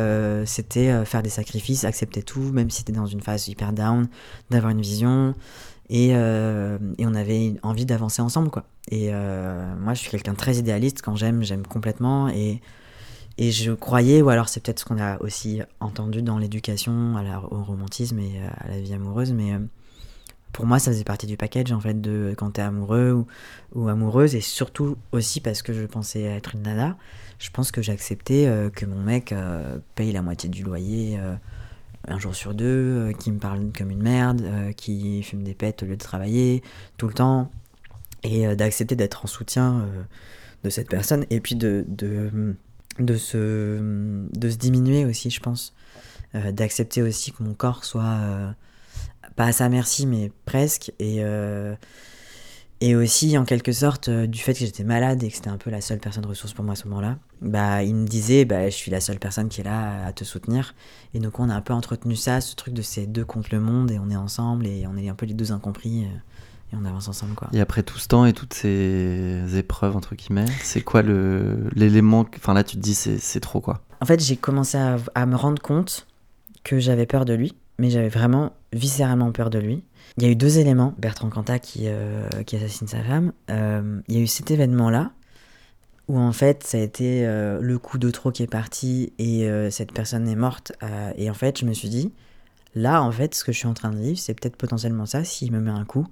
c'était faire des sacrifices, accepter tout, même si t'es dans une phase hyper down, d'avoir une vision. Euh, et, on avait envie d'avancer ensemble, quoi. Et euh, moi, je suis quelqu'un de très idéaliste. Quand j'aime, j'aime complètement. Et, et je croyais, ou alors c'est peut-être ce qu'on a aussi entendu dans l'éducation, au romantisme et euh, à la vie amoureuse, mais pour moi, ça faisait partie du package, en fait, de quand t'es amoureux ou, ou, amoureuse. Et surtout aussi parce que je pensais être une nana, je pense que j'acceptais que mon mec paye la moitié du loyer un jour sur deux, euh, qui me parle comme une merde, euh, qui fume des pètes au lieu de travailler tout le temps, et euh, d'accepter d'être en soutien de cette personne, et puis de se diminuer aussi, je pense, d'accepter aussi que mon corps soit pas à sa merci, mais presque, et et aussi, en quelque sorte, euh, du fait que j'étais malade et que c'était un peu la seule personne ressource pour moi à ce moment-là, bah, il me disait bah, Je suis la seule personne qui est là à te soutenir. Et donc, on a un peu entretenu ça, ce truc de ces deux contre le monde, et on est ensemble, et on est un peu les deux incompris, euh, et on avance ensemble. Quoi. Et après tout ce temps et toutes ces épreuves, entre guillemets, c'est quoi l'élément. Enfin, là, tu te dis C'est trop, quoi. En fait, j'ai commencé à, à me rendre compte que j'avais peur de lui, mais j'avais vraiment viscéralement peur de lui il y a eu deux éléments. Bertrand Cantat qui, euh, assassine sa femme. Euh, il y a eu cet événement-là, où en fait, ça a été euh, le coup de trop qui est parti et cette personne est morte. et en fait, je me suis dit, là, en fait, ce que je suis en train de vivre, c'est peut-être potentiellement ça, s'il me met un coup,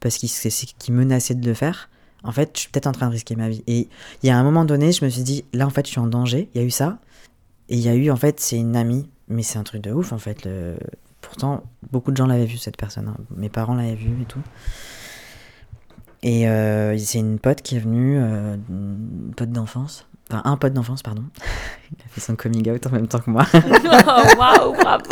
parce qu'il qu menaçait de le faire. En fait, je suis peut-être en train de risquer ma vie. Et il y a un moment donné, je me suis dit, là, en fait, je suis en danger. Il y a eu ça. Et il y a eu, en fait, c'est une amie, mais c'est un truc de ouf, en fait. Le, Pourtant, beaucoup de gens l'avaient vu, cette personne. Hein. Mes parents l'avaient vu et tout. Et euh, c'est une pote qui est venue, euh, une pote d'enfance. Enfin, un pote d'enfance, pardon. Il a fait son coming out en même temps que moi. oh, Waouh, bravo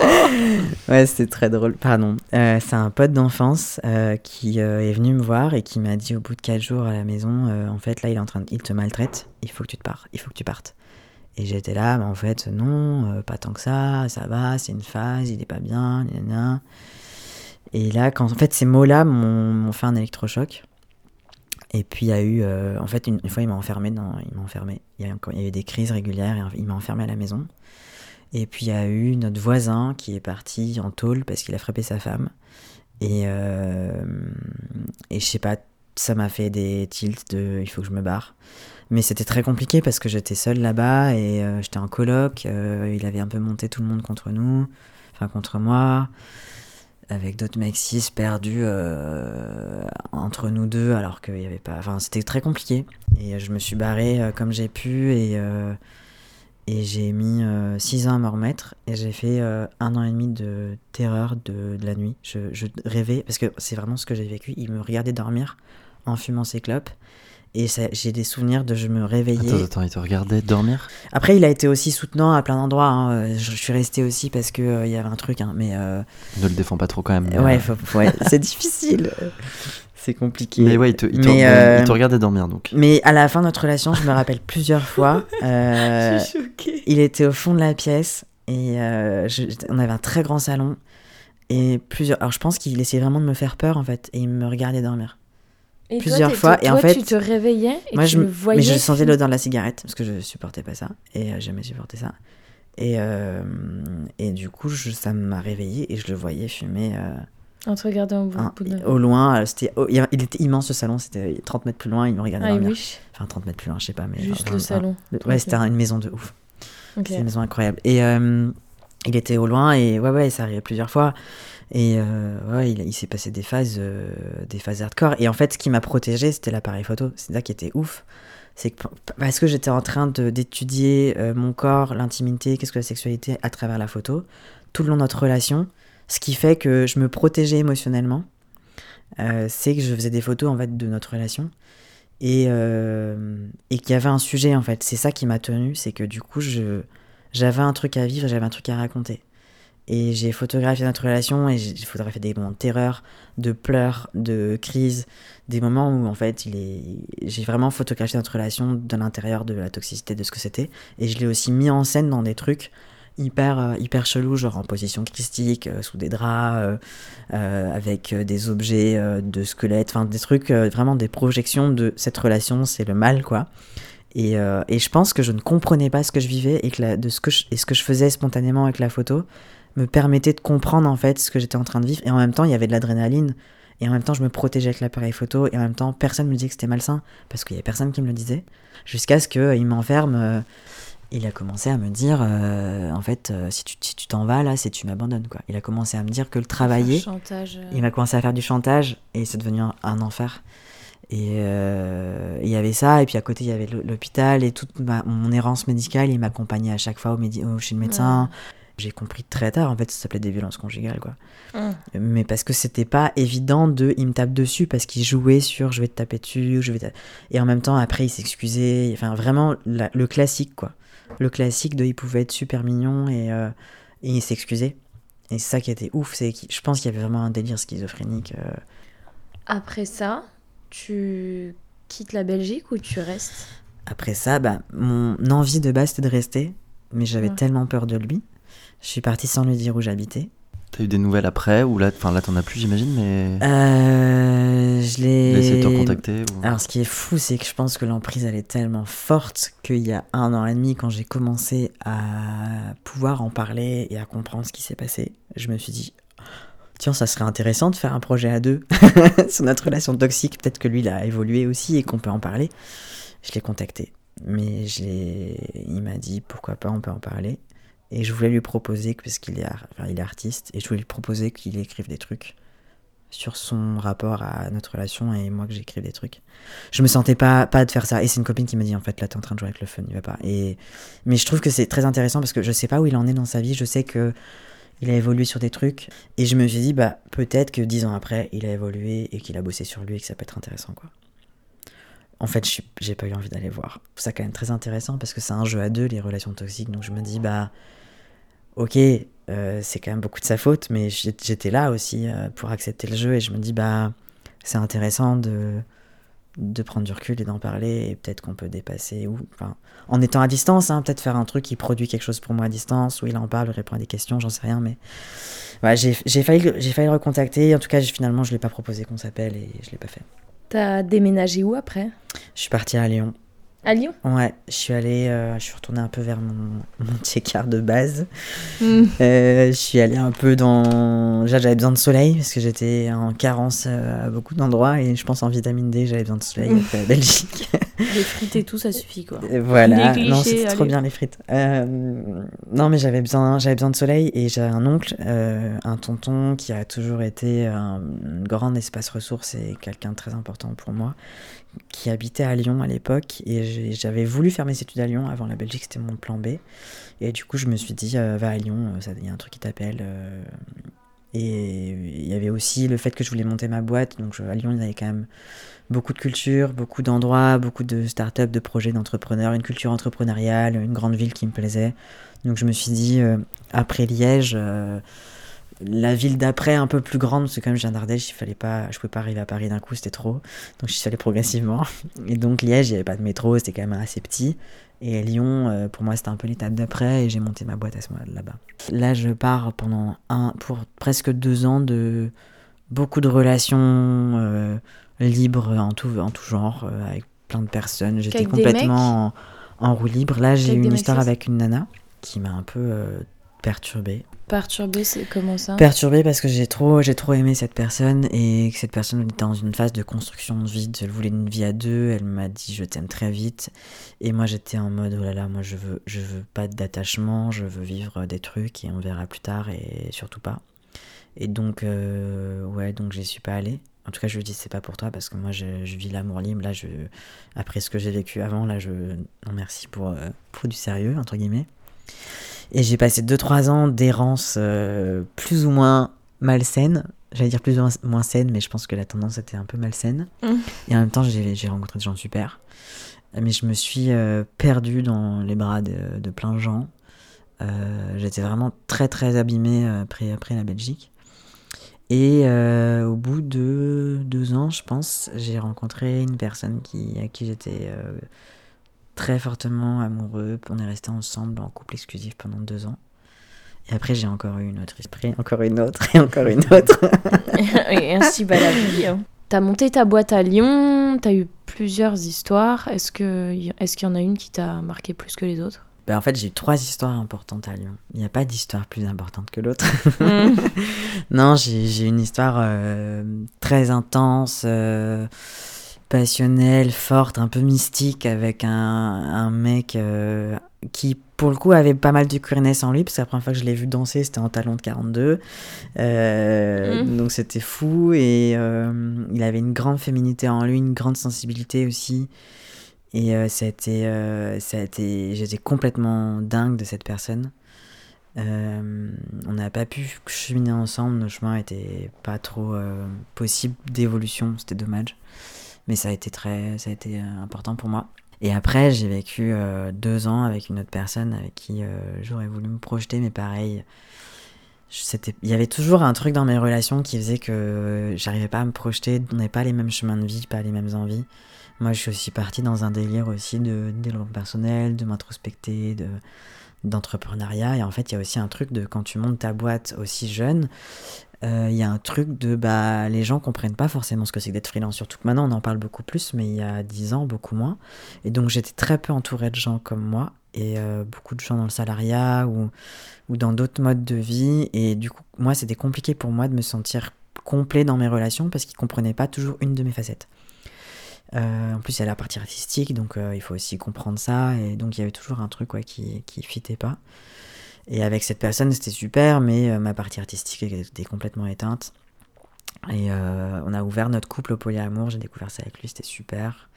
Ouais, c'était très drôle. Pardon. Euh, c'est un pote d'enfance qui est venu me voir et qui m'a dit au bout de 4 jours à la maison, en fait, là, il est en train de... il te maltraite, il faut que tu te partes, il faut que tu partes. Et j'étais là, mais en fait, non, euh, pas tant que ça, ça va, c'est une phase, il est pas bien, gna, Et là, quand en fait ces mots-là m'ont fait un électrochoc. Et puis il y a eu, euh, en fait, une, fois il m'a enfermé dans, il m'a enfermé. Il y, a, il y a eu des crises régulières et il m'a enfermé à la maison. Et puis il y a eu notre voisin qui est parti en tôle parce qu'il a frappé sa femme. Et, euh, et je sais pas, ça m'a fait des tilts de il faut que je me barre. Mais c'était très compliqué parce que j'étais seule là-bas et euh, j'étais en coloc. Euh, il avait un peu monté tout le monde contre nous, enfin contre moi, avec d'autres mecs cis perdus euh, entre nous deux alors qu'il n'y avait pas. Enfin, c'était très compliqué. Et je me suis barré comme j'ai pu et, et j'ai mis six ans à me remettre. Et j'ai fait un an et demi de terreur de, de la nuit. Je, je rêvais, parce que c'est vraiment ce que j'ai vécu. Il me regardait dormir en fumant ses clopes. Et j'ai des souvenirs de je me réveillais. Attends, attends, il te regardait dormir? Après, il a été aussi soutenant à plein d'endroits. Hein. Je, suis restée aussi parce qu'il euh, il y avait un truc. Hein, mais euh, Ne le défends pas trop quand même. Ouais, ouais c'est difficile. C'est compliqué. Mais ouais, il te, il, te, te, regardait dormir donc. Mais à la fin de notre relation, je me rappelle plusieurs fois. Euh, je suis choquée. Il était au fond de la pièce et on avait un très grand salon. Et plusieurs. Alors je pense qu'il essayait vraiment de me faire peur en fait. Et il me regardait dormir plusieurs fois. et en fait, tu te réveillais et moi, tu je me voyais. Mais je sentais l'odeur de la cigarette parce que je supportais pas ça et euh, jamais supporté ça. Et, euh, et du coup, je, ça m'a réveillé et je le voyais fumer. Euh, En te regardant au bout, bout de- Au loin, euh, c'était, oh, il il était immense ce salon, c'était 30 mètres plus loin, il me regardait wish. Enfin, 30 mètres plus loin, je sais pas, mais. Juste enfin, le salon. Ouais, c'était une maison de ouf. Ok. C'est une maison incroyable. Et il était au loin et ouais, ouais, ça arrivait plusieurs fois. Et euh, ouais, il, s'est passé des phases, euh, des phases hardcore. Et en fait, ce qui m'a protégé, c'était l'appareil photo. C'est ça qui était ouf. C'est parce que j'étais en train d'étudier euh, mon corps, l'intimité, qu'est-ce que la sexualité à travers la photo, tout le long de notre relation, ce qui fait que je me protégeais émotionnellement. c'est que je faisais des photos en fait de notre relation et, et qu'il y avait un sujet en fait. C'est ça qui m'a tenu, c'est que du coup j'avais un truc à vivre, j'avais un truc à raconter. Et j'ai photographié notre relation et j'ai photographié des moments de terreur, de pleurs, de crise, des moments où en fait il est... j'ai vraiment photographié notre relation de l'intérieur de la toxicité de ce que c'était. Et je l'ai aussi mis en scène dans des trucs hyper, euh, hyper chelous, genre en position christique, euh, sous des draps, euh, avec des objets de squelette, enfin des trucs, vraiment des projections de cette relation, c'est le mal quoi. Et, et je pense que je ne comprenais pas ce que je vivais et que de ce que et ce que je faisais spontanément avec la photo me permettait de comprendre en fait ce que j'étais en train de vivre. Et en même temps, il y avait de l'adrénaline. Et en même temps, je me protégeais avec l'appareil photo. Et en même temps, personne me disait que c'était malsain parce qu'il y avait personne qui me le disait. Jusqu'à ce qu'il m'enferme. euh, il a commencé à me dire, euh, en fait, euh, si tu si tu t'en vas là, c'est tu m'abandonnes quoi. Il a commencé à me dire que le travailler. Chantage. euh, Il m'a commencé à faire du chantage et c'est devenu un, un enfer. Et euh, il y avait ça, et puis à côté il y avait l'hô- l'hôpital et toute ma- mon errance médicale. Il m'accompagnait à chaque fois au- chez le médecin. J'ai compris très tard, en fait, ça s'appelait des violences conjugales, quoi. hum. Mais parce que c'était pas évident de. Il me tape dessus parce qu'il jouait sur je vais te taper dessus, je vais te- Et en même temps, après, il s'excusait. Enfin, vraiment, la- le classique, quoi. Le classique de il pouvait être super mignon et, euh, et il s'excusait. Et c'est ça qui était ouf, c'est que je pense qu'il y avait vraiment un délire schizophrénique. euh, Après ça, tu quittes la Belgique ou tu restes? Après ça, bah, mon envie de base c'était de rester, mais j'avais Ouais. tellement peur de lui. Je suis partie sans lui dire où j'habitais. T'as eu des nouvelles après ou là, enfin là t'en as plus j'imagine, mais Euh, je a essayé de te l'ai. recontacter ou... Alors, ce qui est fou, c'est que je pense que l'emprise, elle est tellement forte qu'il y a un an et demi, quand j'ai commencé à pouvoir en parler et à comprendre ce qui s'est passé, je me suis dit, tiens, ça serait intéressant de faire un projet à deux sur notre relation toxique. Peut-être que lui, il a évolué aussi et qu'on peut en parler. Je l'ai contacté, mais je l'ai- il m'a dit, pourquoi pas, on peut en parler. Et je voulais lui proposer, parce qu'il est, enfin, est artiste, et je voulais lui proposer qu'il écrive des trucs sur son rapport à notre relation et moi que j'écrive des trucs. Je me sentais pas, pas de faire ça. Et c'est une copine qui m'a dit en fait là t'es en train de jouer avec le fun, il va pas. Et, mais je trouve que c'est très intéressant parce que je sais pas où il en est dans sa vie, je sais que il a évolué sur des trucs et je me suis dit bah peut-être que dix ans après il a évolué et qu'il a bossé sur lui et que ça peut être intéressant quoi. En fait, j'ai pas eu envie d'aller voir. Trouve ça quand même très intéressant parce que c'est un jeu à deux, les relations toxiques. Donc je me dis, bah, ok, euh, c'est quand même beaucoup de sa faute, mais j'étais là aussi euh, pour accepter le jeu et je me dis, bah, c'est intéressant de, de prendre du recul et d'en parler et peut-être qu'on peut dépasser ou, enfin, en étant à distance, hein, peut-être faire un truc qui produit quelque chose pour moi à distance où il en parle, répond à des questions, j'en sais rien, mais j'ai failli, j'ai failli le recontacter. En tout cas, finalement, je l'ai pas proposé qu'on s'appelle et je l'ai pas fait. T'as déménagé où après? Je suis partie à Lyon. À Lyon Ouais, je suis allée, euh, je suis retournée un peu vers mon, mon check-art de base. Euh, je suis allée un peu dans. Déjà, j'avais besoin de soleil parce que j'étais en carence euh, à beaucoup d'endroits et je pense en vitamine D, j'avais besoin de soleil avec la Belgique. Les frites et tout, ça suffit quoi. Voilà, non, c'était trop bien les frites. Euh, non, mais j'avais besoin, j'avais besoin de soleil et j'avais un oncle, un tonton qui a toujours été un, grand espace ressource et quelqu'un de très important pour moi, qui habitait à Lyon à l'époque et j'avais voulu faire mes études à Lyon avant la Belgique, c'était mon plan B. Et du coup, je me suis dit, euh, va à Lyon, euh, il y a un truc qui t'appelle. euh, et il y avait aussi le fait que je voulais monter ma boîte. Donc à Lyon, il y avait quand même beaucoup de culture, beaucoup d'endroits, beaucoup de startups, de projets d'entrepreneurs, une culture entrepreneuriale, une grande ville qui me plaisait. Donc je me suis dit, après Liège, la ville d'après un peu plus grande, parce que comme je viens d'Ardèche, il fallait pas, je pouvais pas arriver à Paris d'un coup, c'était trop. Donc je suis allée progressivement. Et donc Liège, il n'y avait pas de métro, c'était quand même assez petit. Et Lyon, euh, pour moi, c'était un peu l'étape d'après et j'ai monté ma boîte à ce moment là-bas. Là, je pars pendant un, pour presque deux ans de beaucoup de relations euh, libres en tout, en tout genre, euh, avec plein de personnes. J'étais complètement en, en roue libre. Là, j'ai eu une histoire avec une nana qui m'a un peu euh, perturbé. Perturbé, c'est comment ça? Perturbé parce que j'ai trop, j'ai trop aimé cette personne et que cette personne était dans une phase de construction de vie. Elle voulait une vie à deux. Elle m'a dit je t'aime très vite. Et moi j'étais en mode oh là là, moi je veux, je veux pas d'attachement, je veux vivre des trucs et on verra plus tard et surtout pas. Et donc euh, ouais, donc j'y suis pas allée. En tout cas, je lui dis c'est pas pour toi parce que moi je, vis l'amour libre. Là, après ce que j'ai vécu avant, là, je non merci pour, euh, pour du sérieux entre guillemets. Et j'ai passé 2-3 ans d'errance euh, plus ou moins malsaine. J'allais dire plus ou moins saine, mais je pense que la tendance était un peu malsaine. Mmh. Et en même temps, j'ai rencontré des gens super. Mais je me suis euh, perdue dans les bras de, de plein de gens. Euh, j'étais vraiment très très abîmée après, après la Belgique. Et au bout de deux ans, je pense, j'ai rencontré une personne qui, à qui j'étais très fortement amoureux. On est resté ensemble en couple exclusif pendant deux ans. Et après, j'ai encore eu une autre esprit, encore une autre, et encore une autre. et ainsi va la vie. Hein. T'as monté ta boîte à Lyon, t'as eu plusieurs histoires. Est-ce qu'il est qu'il y en a une qui t'a marqué plus que les autres? Ben, en fait, j'ai eu trois histoires importantes à Lyon. Il n'y a pas d'histoire plus importante que l'autre. Mm. non, j'ai une histoire euh, très intense. Euh, passionnelle, forte, un peu mystique, avec un, un mec euh, qui, pour le coup, avait pas mal de queerness en lui, parce que la première fois que je l'ai vu danser, c'était en talon de 42. Euh, mmh. Donc c'était fou, et euh, il avait une grande féminité en lui, une grande sensibilité aussi. Et ça a été, ça a été, j'étais complètement dingue de cette personne. on n'a pas pu cheminer ensemble, nos chemins étaient pas trop possibles d'évolution, c'était dommage mais ça a été très, ça a été euh, important pour moi. Et après, j'ai vécu euh, deux ans avec une autre personne avec qui euh, j'aurais voulu me projeter, mais pareil, il y avait toujours un truc dans mes relations qui faisait que j'arrivais pas à me projeter, on n'avait pas les mêmes chemins de vie, pas les mêmes envies. Moi, je suis aussi partie dans un délire aussi de développement personnel, de m'introspecter, de d'entrepreneuriat. Et en fait, il y a aussi un truc de quand tu montes ta boîte aussi jeune, euh, il y a un truc de bah les gens comprennent pas forcément ce que c'est que d'être freelance surtout que maintenant on en parle beaucoup plus mais il y a 10 ans beaucoup moins et donc j'étais très peu entourée de gens comme moi et euh, beaucoup de gens dans le salariat ou, ou dans d'autres modes de vie et du coup moi c'était compliqué pour moi de me sentir complet dans mes relations parce qu'ils comprenaient pas toujours une de mes facettes euh, en plus, il y a la partie artistique, donc il faut aussi comprendre ça. Et donc, il y avait toujours un truc qui ne fitait pas. Et avec cette personne, c'était super, mais euh, ma partie artistique était complètement éteinte. Et euh, on a ouvert notre couple au polyamour, j'ai découvert ça avec lui, c'était super.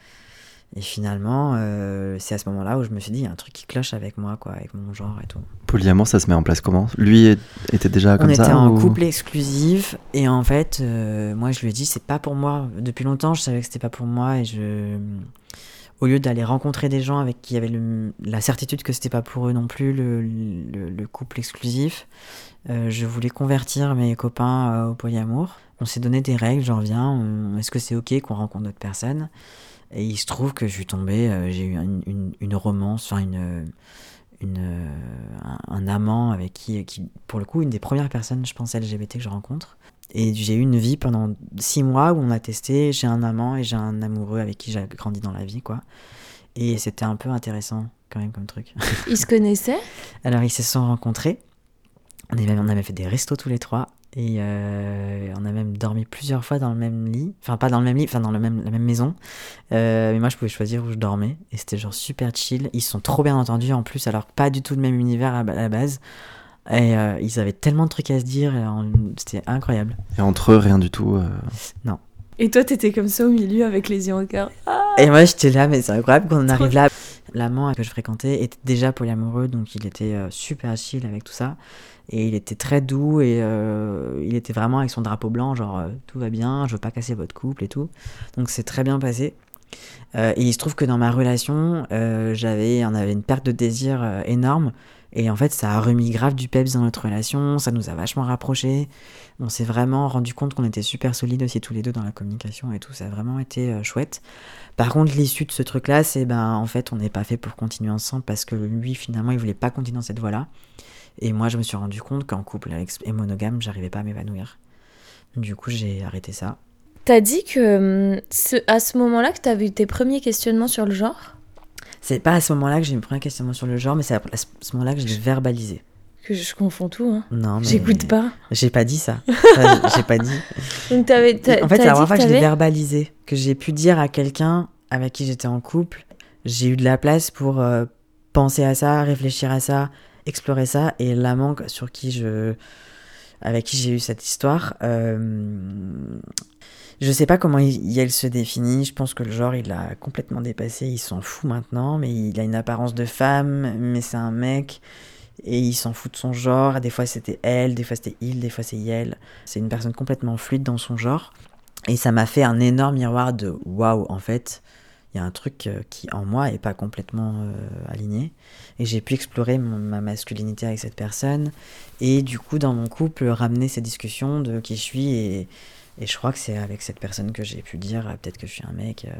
Et finalement, euh, c'est à ce moment-là où je me suis dit, il y a un truc qui cloche avec moi, quoi, avec mon genre et tout. Polyamour, ça se met en place comment? Lui était déjà comme ça On était en couple exclusif, et en fait, moi je lui ai dit, c'est pas pour moi. Depuis longtemps, je savais que c'était pas pour moi, et je au lieu d'aller rencontrer des gens avec qui il y avait la certitude que c'était pas pour eux non plus le, couple exclusif, euh, je voulais convertir mes copains euh, au polyamour. On s'est donné des règles, j'en viens, est-ce que c'est ok qu'on rencontre d'autres personnes? Et il se trouve que je suis tombée, euh, j'ai eu une, romance, enfin une, une, un, amant avec qui, qui, pour le coup, une des premières personnes, je pense, LGBT que je rencontre. Et j'ai eu une vie pendant six mois où on a testé, j'ai un amant et j'ai un amoureux avec qui j'ai grandi dans la vie, quoi. Et c'était un peu intéressant quand même comme truc. Ils se connaissaient? Alors ils se sont rencontrés. On, avait, on avait fait des restos tous les trois. Et euh, on a même dormi plusieurs fois dans le même lit. Enfin, pas dans le même lit, enfin dans le même, la même maison. Euh, mais moi, je pouvais choisir où je dormais. Et c'était genre super chill. Ils se sont trop bien entendus en plus, alors pas du tout le même univers à la base. Et euh, ils avaient tellement de trucs à se dire, c'était incroyable. Et entre eux, rien du tout euh. Non. Et toi, t'étais comme ça au milieu avec les yeux en cœur. et moi, j'étais là, mais c'est incroyable quand on arrive là. L'amant que je fréquentais était déjà polyamoureux, donc il était euh, super chill avec tout ça. Et il était très doux et il était vraiment avec son drapeau blanc, genre tout va bien, je veux pas casser votre couple et tout. Donc c'est très bien passé. et il se trouve que dans ma relation, j'avais, on avait une perte de désir énorme et en fait, ça a remis grave du peps dans notre relation, ça nous a vachement rapprochés. On s'est vraiment rendu compte qu'on était super solides aussi tous les deux dans la communication et tout, ça a vraiment été euh, chouette. Par contre, l'issue de ce truc-là, c'est ben en fait, on n'est pas fait pour continuer ensemble parce que lui, finalement, il voulait pas continuer dans cette voie-là. Et moi, je me suis rendu compte qu'en couple et monogame, j'arrivais pas à m'évanouir. Du coup, j'ai arrêté ça. T'as dit que hum, à ce moment-là que t'avais eu tes premiers questionnements sur le genre? C'est pas à ce moment-là que j'ai eu premier questionnement sur le genre, mais c'est à ce moment-là que je l'ai verbalisé. que je confonds tout. Hein. Non, mais... J'écoute pas. J'ai pas dit ça. j'ai pas dit. Donc avais, en fait, c'est la première fois que je l'ai verbalisé, que j'ai pu dire à quelqu'un avec qui j'étais en couple, j'ai eu de la place pour euh, penser à ça, réfléchir à ça, explorer ça. Et l'amant sur qui je, avec qui j'ai eu cette histoire, euh, je sais pas comment il, elle se définit. Je pense que le genre, il l'a complètement dépassé. Il s'en fout maintenant, mais il a une apparence de femme, mais c'est un mec. Et il s'en fout de son genre. Des fois, c'était elle, des fois, c'était il, des fois, c'est elle. C'est une personne complètement fluide dans son genre. Et ça m'a fait un énorme miroir de waouh, en fait, il y a un truc euh, qui en moi est pas complètement euh, aligné. Et j'ai pu explorer ma masculinité avec cette personne. Et du coup, dans mon couple, ramener ces discussions de qui je suis et, et je crois que c'est avec cette personne que j'ai pu dire euh, peut-être que je suis un mec euh,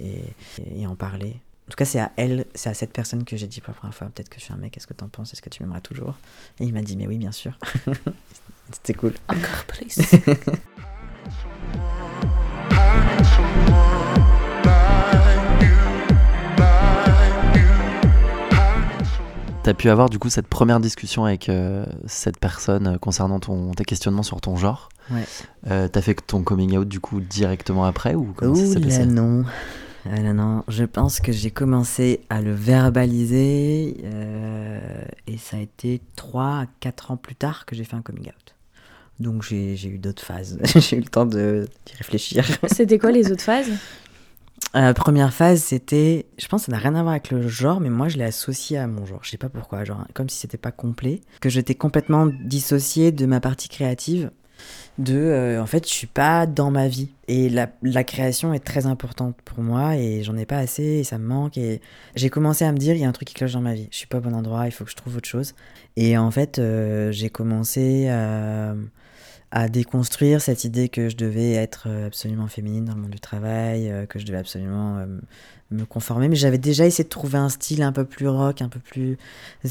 et, et, en parler. En tout cas, c'est à elle, c'est à cette personne que j'ai dit pour la première fois peut-être que je suis un mec, est-ce que t'en penses, est-ce que tu m'aimeras toujours? Et il m'a dit, mais oui, bien sûr. C'était cool. Encore plus. T'as pu avoir du coup cette première discussion avec euh, cette personne euh, concernant ton, tes questionnements sur ton genre. Ouais. Euh, T'as fait ton coming out du coup directement après ou comment ça s'est passé? non. Ah non, je pense que j'ai commencé à le verbaliser euh, et ça a été 3 à 4 ans plus tard que j'ai fait un coming out. Donc j'ai eu d'autres phases, j'ai eu le temps d'y réfléchir. C'était quoi les autres phases? La première phase, c'était, je pense que ça n'a rien à voir avec le genre, mais moi je l'ai associé à mon genre. Je sais pas pourquoi, genre comme si c'était pas complet, que j'étais complètement dissocié de ma partie créative. De, euh, en fait, je suis pas dans ma vie et la, la création est très importante pour moi et j'en ai pas assez et ça me manque et j'ai commencé à me dire il y a un truc qui cloche dans ma vie. Je suis pas au bon endroit, il faut que je trouve autre chose. Et en fait, euh, j'ai commencé à à déconstruire cette idée que je devais être euh, absolument féminine dans le monde du travail, euh, que je devais absolument euh, me conformer. Mais j'avais déjà essayé de trouver un style un peu plus rock, un peu plus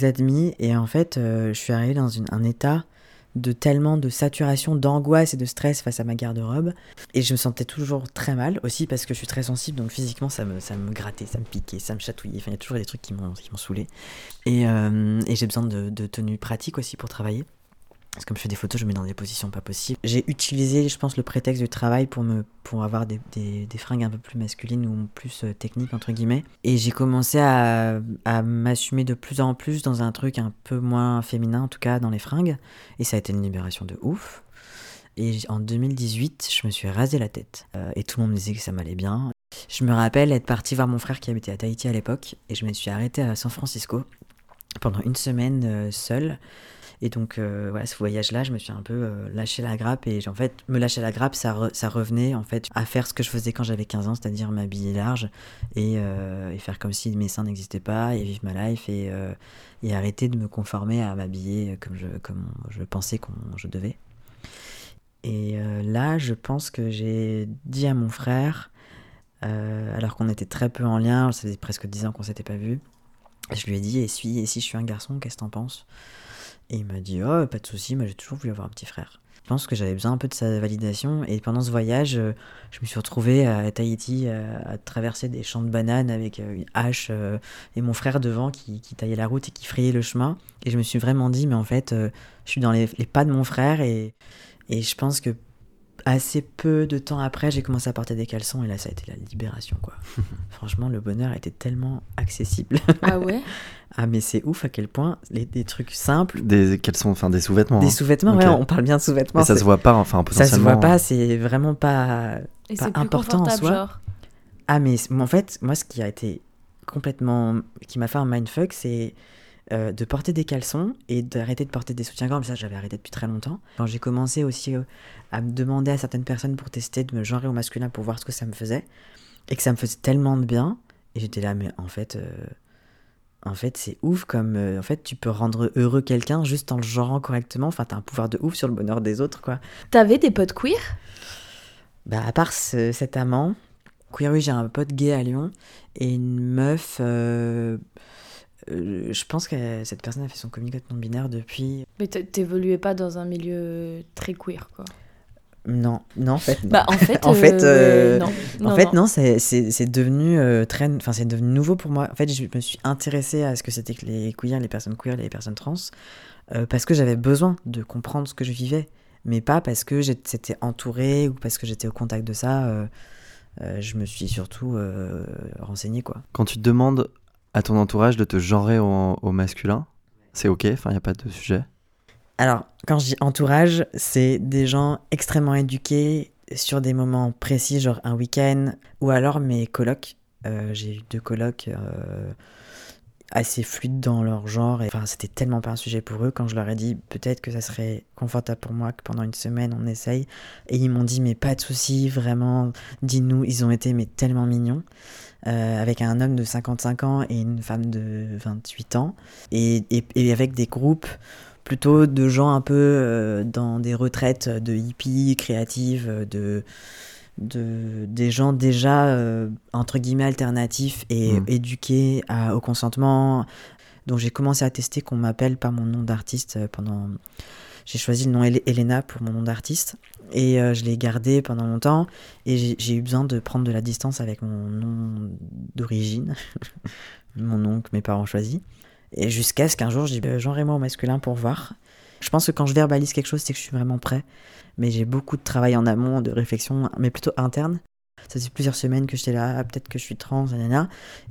admis. Et en fait, je suis arrivée dans un état de tellement de saturation, d'angoisse et de stress face à ma garde-robe. Et je me sentais toujours très mal, aussi parce que je suis très sensible, donc physiquement ça me, ça me grattait, ça me piquait, ça me chatouillait. Enfin, il y a toujours des trucs qui m'ont saoulé. Et, et j'ai besoin de tenues pratiques aussi pour travailler. Parce que comme je fais des photos, je me mets dans des positions pas possibles. J'ai utilisé, je pense, le prétexte du travail pour, me, pour avoir des, des, des fringues un peu plus masculines ou plus euh, techniques, entre guillemets. Et j'ai commencé à, à m'assumer de plus en plus dans un truc un peu moins féminin, en tout cas dans les fringues. Et ça a été une libération de ouf. Et en 2018, je me suis rasé la tête. Euh, et tout le monde me disait que ça m'allait bien. Je me rappelle être parti voir mon frère qui habitait à Tahiti à l'époque. Et je me suis arrêté à San Francisco pendant une semaine euh, seule et donc, euh, voilà, ce voyage-là, je me suis un peu euh, lâché la grappe. Et en fait, me lâcher la grappe, ça, revenait en fait à faire ce que je faisais quand j'avais 15 ans, c'est-à-dire m'habiller large et, euh, et, faire comme si mes seins n'existaient pas et vivre ma life et, arrêter de me conformer à m'habiller comme je, pensais que je devais. Et là, je pense que j'ai dit à mon frère, alors qu'on était très peu en lien, ça faisait presque 10 ans qu'on s'était pas vu, je lui ai dit, et si, et si je suis un garçon, qu'est-ce que t'en penses? Et il m'a dit Oh, pas de souci, moi j'ai toujours voulu avoir un petit frère. Je pense que j'avais besoin un peu de sa validation. Et pendant ce voyage, euh, je me suis retrouvé à Tahiti euh, à, traverser des champs de bananes avec euh, une hache et mon frère devant qui, qui, taillait la route et qui frayait le chemin. Et je me suis vraiment dit Mais en fait, je suis dans les, les, pas de mon frère. Et, et je pense que assez peu de temps après, j'ai commencé à porter des caleçons et là, ça a été la libération, quoi. Franchement, le bonheur était tellement accessible. Ah ouais Ah, mais c'est ouf à quel point les, des trucs simples. Des caleçons, enfin des sous-vêtements. Des hein. sous-vêtements, ouais, on parle bien de sous-vêtements. ça se voit pas, enfin potentiellement. Ça se voit pas, c'est vraiment pas, et pas important en soi. Genre. Ah, mais en fait, moi, ce qui a été complètement. qui m'a fait un mindfuck, c'est euh, de porter des caleçons et d'arrêter de porter des soutiens-gorge. Ça, j'avais arrêté depuis très longtemps. Quand j'ai commencé aussi euh, à me demander à certaines personnes pour tester de me genrer au masculin pour voir ce que ça me faisait, et que ça me faisait tellement de bien, et j'étais là, mais en fait, euh, en fait, c'est ouf comme, en fait, tu peux rendre heureux quelqu'un juste en le genrant correctement. Enfin, t'as un pouvoir de ouf sur le bonheur des autres, quoi. T'avais des potes queer? Bah, à part cet amant, queer, oui, j'ai un pote gay à Lyon et une meuf. Euh, je pense que cette personne a fait son coming out non binaire depuis. Mais t'évoluais pas dans un milieu très queer, quoi. Non, non, en fait. Non. Bah, en fait, En fait, euh, euh, non. en Non, fait, non. non, c'est- c'est c'est devenu euh, très, enfin, c'est devenu nouveau pour moi. En fait, je me suis intéressée à ce que c'était que les queers, les personnes queer, les personnes trans, euh, parce que j'avais besoin de comprendre ce que je vivais, mais pas parce que j'étais entourée ou parce que j'étais au contact de ça. euh, euh, je me suis surtout euh, renseignée, quoi. Quand tu demandes à ton entourage de te genrer au, masculin, c'est ok, enfin, il n'y a pas de sujet? Alors, quand je dis entourage, c'est des gens extrêmement éduqués sur des moments précis, genre un week-end, ou alors mes colocs. Euh, J'ai eu deux colocs euh, assez fluides dans leur genre, et enfin, c'était tellement pas un sujet pour eux quand je leur ai dit peut-être que ça serait confortable pour moi que pendant une semaine on essaye. Et ils m'ont dit mais pas de souci, vraiment, dis-nous, ils ont été mais tellement mignons. Euh, avec un homme de 55 ans et une femme de 28 ans, et, et- et avec des groupes plutôt de gens un peu euh, dans des retraites de hippies créatives, de, de des gens déjà euh, entre guillemets alternatifs et Mm. éduqués à- au consentement. Donc j'ai commencé à tester qu'on m'appelle par mon nom d'artiste pendant. J'ai choisi le nom Elena pour mon nom d'artiste et euh, je l'ai gardé pendant longtemps et j'ai- j'ai eu besoin de prendre de la distance avec mon nom d'origine, mon nom que mes parents ont choisi. Et jusqu'à ce qu'un jour, je dis bah, Jean Raymond au masculin pour voir. Je pense que quand je verbalise quelque chose, c'est que je suis vraiment prêt. Mais j'ai beaucoup de travail en amont, de réflexion, mais plutôt interne. Ça fait plusieurs semaines que j'étais là, ah, peut-être que je suis trans.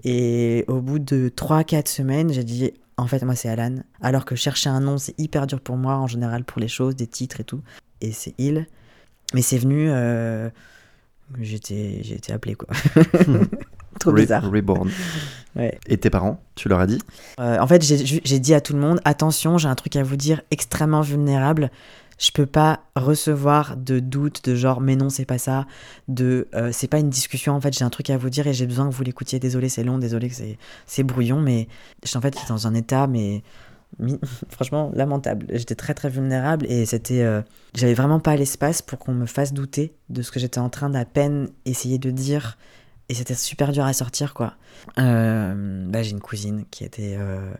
Et au bout de 3-4 semaines, j'ai dit en fait, moi c'est Alan. Alors que chercher un nom, c'est hyper dur pour moi en général pour les choses, des titres et tout. Et c'est il. Mais c'est venu. euh, J'étais j'ai été appelé quoi. Trop Re- bizarre. Reborn. Ouais. Et tes parents, tu leur as dit? Euh, en fait, j'ai dit à tout le monde attention, j'ai un truc à vous dire extrêmement vulnérable. Je peux pas recevoir de doutes de genre mais non c'est pas ça, de euh, c'est pas une discussion en fait j'ai un truc à vous dire et j'ai besoin que vous l'écoutiez. Désolé c'est long, désolé que c'est brouillon mais en fait j'étais dans un état mais franchement lamentable. J'étais très très vulnérable et c'était euh, j'avais vraiment pas l'espace pour qu'on me fasse douter de ce que j'étais en train d'à peine essayer de dire et c'était super dur à sortir quoi. Euh, bah, j'ai une cousine qui était euh,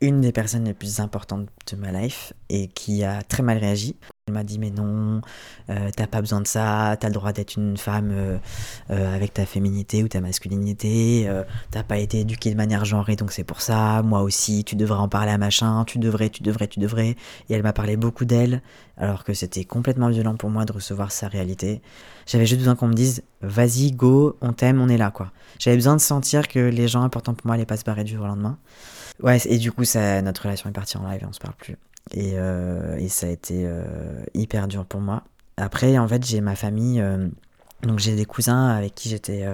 une des personnes les plus importantes de ma life et qui a très mal réagi. Elle m'a dit mais non, euh, t'as pas besoin de ça, t'as le droit d'être une femme euh, euh, avec ta féminité ou ta masculinité, t'as pas été éduquée de manière genrée donc c'est pour ça, moi aussi tu devrais en parler à machin, tu devrais, tu devrais, tu devrais. Et elle m'a parlé beaucoup d'elle alors que c'était complètement violent pour moi de recevoir sa réalité. J'avais juste besoin qu'on me dise vas-y, go, on t'aime, on est là quoi. J'avais besoin de sentir que les gens importants pour moi allaient pas se barrer du jour au lendemain. Ouais, et du coup, ça, notre relation est partie en live et on se parle plus. Et, euh, et ça a été euh, hyper dur pour moi. Après, en fait, j'ai ma famille. euh, donc, j'ai des cousins avec qui j'étais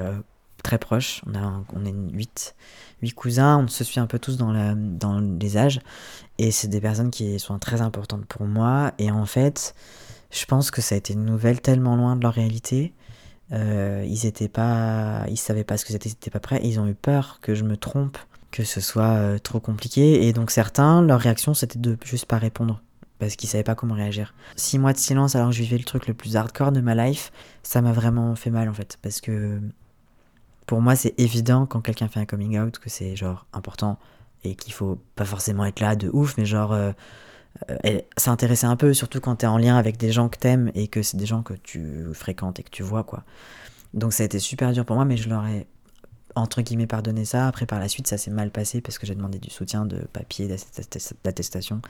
très proche. On, a, on est 8, huit cousins. On se suit un peu tous dans, la, dans les âges. Et c'est des personnes qui sont très importantes pour moi. Et en fait, je pense que ça a été une nouvelle tellement loin de leur réalité. Ils étaient pas, ils savaient pas ce que c'était, ils étaient pas prêts. Ils ont eu peur que je me trompe, que ce soit euh, trop compliqué. Et donc certains, leur réaction c'était de juste pas répondre parce qu'ils savaient pas comment réagir. Six mois de silence alors que je vivais le truc le plus hardcore de ma life, ça m'a vraiment fait mal en fait parce que pour moi c'est évident quand quelqu'un fait un coming out que c'est genre important et qu'il faut pas forcément être là de ouf, mais genre euh, euh, s'intéresser un peu, surtout quand t'es en lien avec des gens que t'aimes et que c'est des gens que tu fréquentes et que tu vois, quoi. Donc ça a été super dur pour moi, mais je leur ai, entre guillemets, pardonné ça. Après, par la suite, ça s'est mal passé parce que j'ai demandé du soutien de papier, d'attest- d'attestation,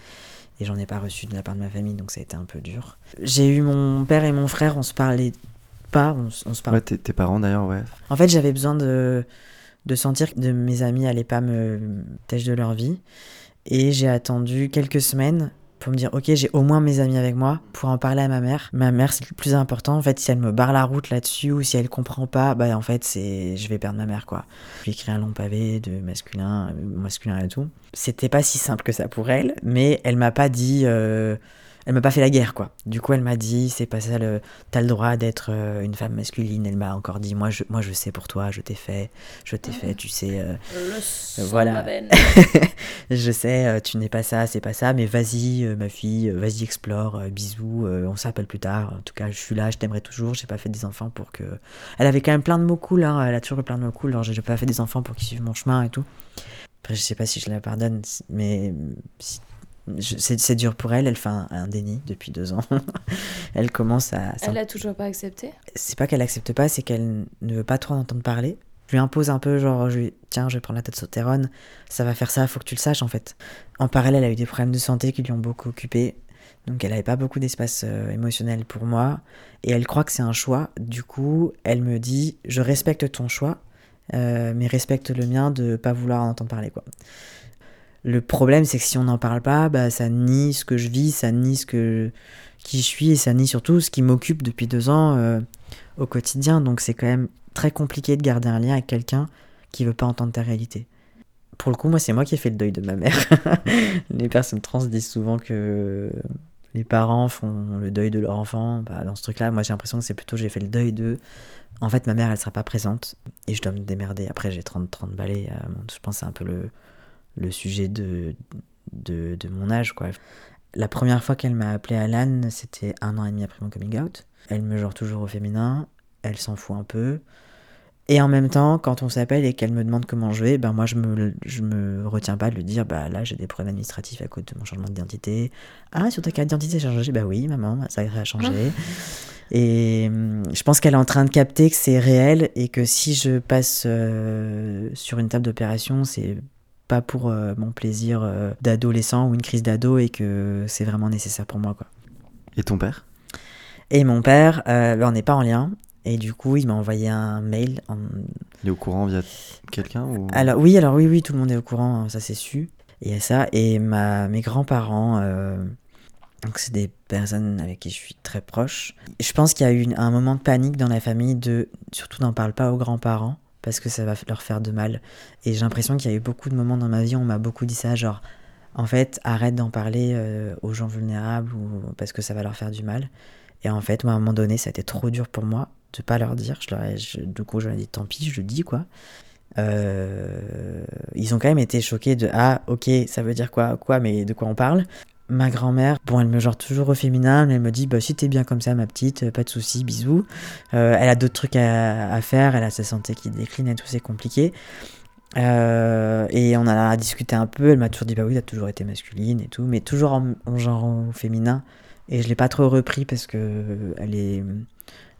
et j'en ai pas reçu de la part de ma famille, donc ça a été un peu dur. J'ai eu mon père et mon frère, on se parlait pas, on, se parlait Ouais, tes, parents d'ailleurs, ouais. en fait, j'avais besoin de, de sentir que mes amis allaient pas me têche de leur vie. Et j'ai attendu quelques semaines pour me dire, ok, j'ai au moins mes amis avec moi pour en parler à ma mère. Ma mère, c'est le plus important. En fait, si elle me barre la route là-dessus ou si elle comprend pas, bah en fait, c'est, je vais perdre ma mère, quoi. Je lui écrit un long pavé de masculin, euh, masculin et tout. C'était pas si simple que ça pour elle, mais elle m'a pas dit, euh, elle m'a pas fait la guerre, quoi. Du coup, elle m'a dit, c'est pas ça le, t'as le droit d'être euh, une femme masculine. Elle m'a encore dit, moi je, moi je sais pour toi, je t'ai fait, je t'ai fait, tu sais, euh, voilà. je sais, euh, tu n'es pas ça, c'est pas ça, mais vas-y, euh, ma fille, vas-y, explore, bisous, on s'appelle plus tard. En tout cas, je suis là, je t'aimerais toujours, j'ai pas fait des enfants pour que. Elle avait quand même plein de mots cool, hein, elle a toujours eu plein de mots cool, alors j'ai pas fait des enfants pour qu'ils suivent mon chemin et tout. Après, je sais pas si je la pardonne, mais si- c'est dur pour elle, elle fait un, déni depuis deux ans. elle commence à... Elle a toujours pas accepté C'est pas qu'elle accepte pas, c'est qu'elle ne veut pas trop en entendre parler. Je lui impose un peu, genre, je lui, tiens, je vais prendre la tête sauterone, ça va faire ça, faut que tu le saches en fait. En parallèle, elle a eu des problèmes de santé qui lui ont beaucoup occupé. Donc elle n'avait pas beaucoup d'espace euh, émotionnel pour moi. Et elle croit que c'est un choix. Du coup, elle me dit, je respecte ton choix, euh, mais respecte le mien de pas vouloir en entendre parler. quoi. Le problème, c'est que si on n'en parle pas, bah, ça nie ce que je vis, ça nie ce que, qui je suis, et ça nie surtout ce qui m'occupe depuis deux ans euh, au quotidien. Donc c'est quand même très compliqué de garder un lien avec quelqu'un qui veut pas entendre ta réalité. Pour le coup, moi, c'est moi qui ai fait le deuil de ma mère. les personnes trans disent souvent que les parents font le deuil de leur enfant. Bah, dans ce truc-là, moi, j'ai l'impression que c'est plutôt j'ai fait le deuil de. En fait, ma mère, elle sera pas présente et je dois me démerder. Après, j'ai 30, 30 balais. Euh, je pense que c'est un peu le, le sujet de, de, de, mon âge, quoi. La première fois qu'elle m'a appelé Alan, c'était un an et demi après mon coming out. Elle me genre toujours au féminin, elle s'en fout un peu. Et en même temps, quand on s'appelle et qu'elle me demande comment je vais, ben moi je me, je me retiens pas de lui dire bah là j'ai des problèmes administratifs à cause de mon changement d'identité. Ah, sur ta carte d'identité changé Bah oui, maman, ça a changé. et hum, je pense qu'elle est en train de capter que c'est réel et que si je passe euh, sur une table d'opération, c'est pas pour euh, mon plaisir euh, d'adolescent ou une crise d'ado et que c'est vraiment nécessaire pour moi. Quoi. Et ton père? Et mon père, euh, ben, on n'est pas en lien. Et du coup, il m'a envoyé un mail. Il est au courant via quelqu'un ou... Alors oui, alors oui, oui, tout le monde est au courant, ça c'est su. Et ça, et ma, mes grands-parents, donc c'est des personnes avec qui je suis très proche. Je pense qu'il y a eu un moment de panique dans la famille de, surtout n'en parle pas aux grands-parents parce que ça va leur faire de mal. Et j'ai l'impression qu'il y a eu beaucoup de moments dans ma vie où on m'a beaucoup dit ça, genre, en fait, arrête d'en parler euh, aux gens vulnérables ou parce que ça va leur faire du mal. Et en fait, moi, à un moment donné, ça a été trop dur pour moi de pas leur dire. Je leur du coup, je leur ai dit, tant pis, je le dis, quoi. Euh, ils ont quand même été choqués de ah ok ça veut dire quoi quoi mais de quoi on parle? Ma grand-mère, bon, elle me genre toujours au féminin, mais elle me dit bah si t'es bien comme ça, ma petite, pas de soucis, bisous. Euh, elle a d'autres trucs à, faire, elle a sa santé qui décline et tout, c'est compliqué. Euh, et on a discuté un peu, elle m'a toujours dit bah oui, t'as toujours été masculine et tout, mais toujours en, genre au féminin. Et je l'ai pas trop repris parce que elle est,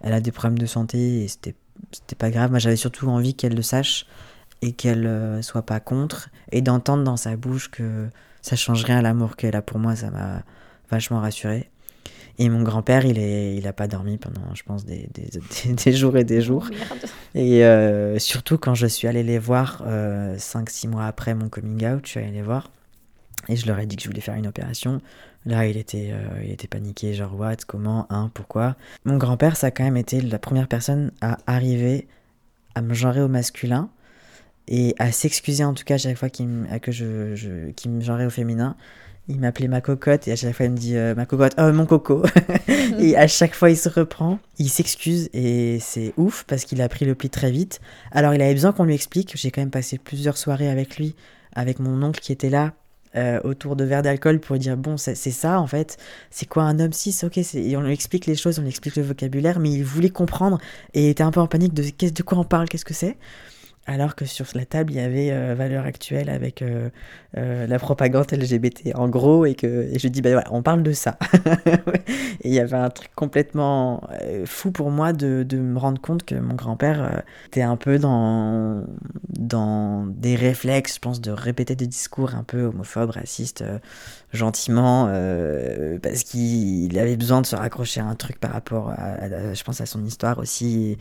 elle a des problèmes de santé et c'était, pas grave. Moi j'avais surtout envie qu'elle le sache et qu'elle euh, soit pas contre et d'entendre dans sa bouche que ça change rien à l'amour qu'elle a pour moi, ça m'a vachement rassuré. Et mon grand-père, il est, il a pas dormi pendant, je pense, des, des, des, jours et des jours. Oh, et euh, surtout quand je suis allée les voir, 5-6 euh, mois après mon coming out, je suis allée les voir. Et je leur ai dit que je voulais faire une opération. Là, il était, euh, il était paniqué, genre, what, comment, hein, pourquoi? Mon grand-père, ça a quand même été la première personne à arriver à me genrer au masculin et à s'excuser en tout cas à chaque fois qu'il me, que je, je me genrait au féminin. Il m'appelait ma cocotte et à chaque fois il me dit euh, ma cocotte, oh mon coco. et à chaque fois il se reprend, il s'excuse et c'est ouf parce qu'il a pris le pli très vite. Alors il avait besoin qu'on lui explique. J'ai quand même passé plusieurs soirées avec lui, avec mon oncle qui était là. Euh, autour de verres d'alcool pour lui dire bon c'est ça en fait c'est quoi un homme cis? Ok et on lui explique les choses on lui explique le vocabulaire mais il voulait comprendre et était un peu en panique de, de quoi on parle? Qu'est-ce que c'est? Alors que sur la table, il y avait euh, Valeur Actuelle avec euh, euh, la propagande LGBT en gros, et que et je dis, bah voilà, on parle de ça. et il y avait un truc complètement fou pour moi de, de, me rendre compte que mon grand-père était un peu dans, dans des réflexes, je pense, de répéter des discours un peu homophobes, racistes, gentiment, parce qu'il avait besoin de se raccrocher à un truc par rapport à, je pense, à son histoire aussi,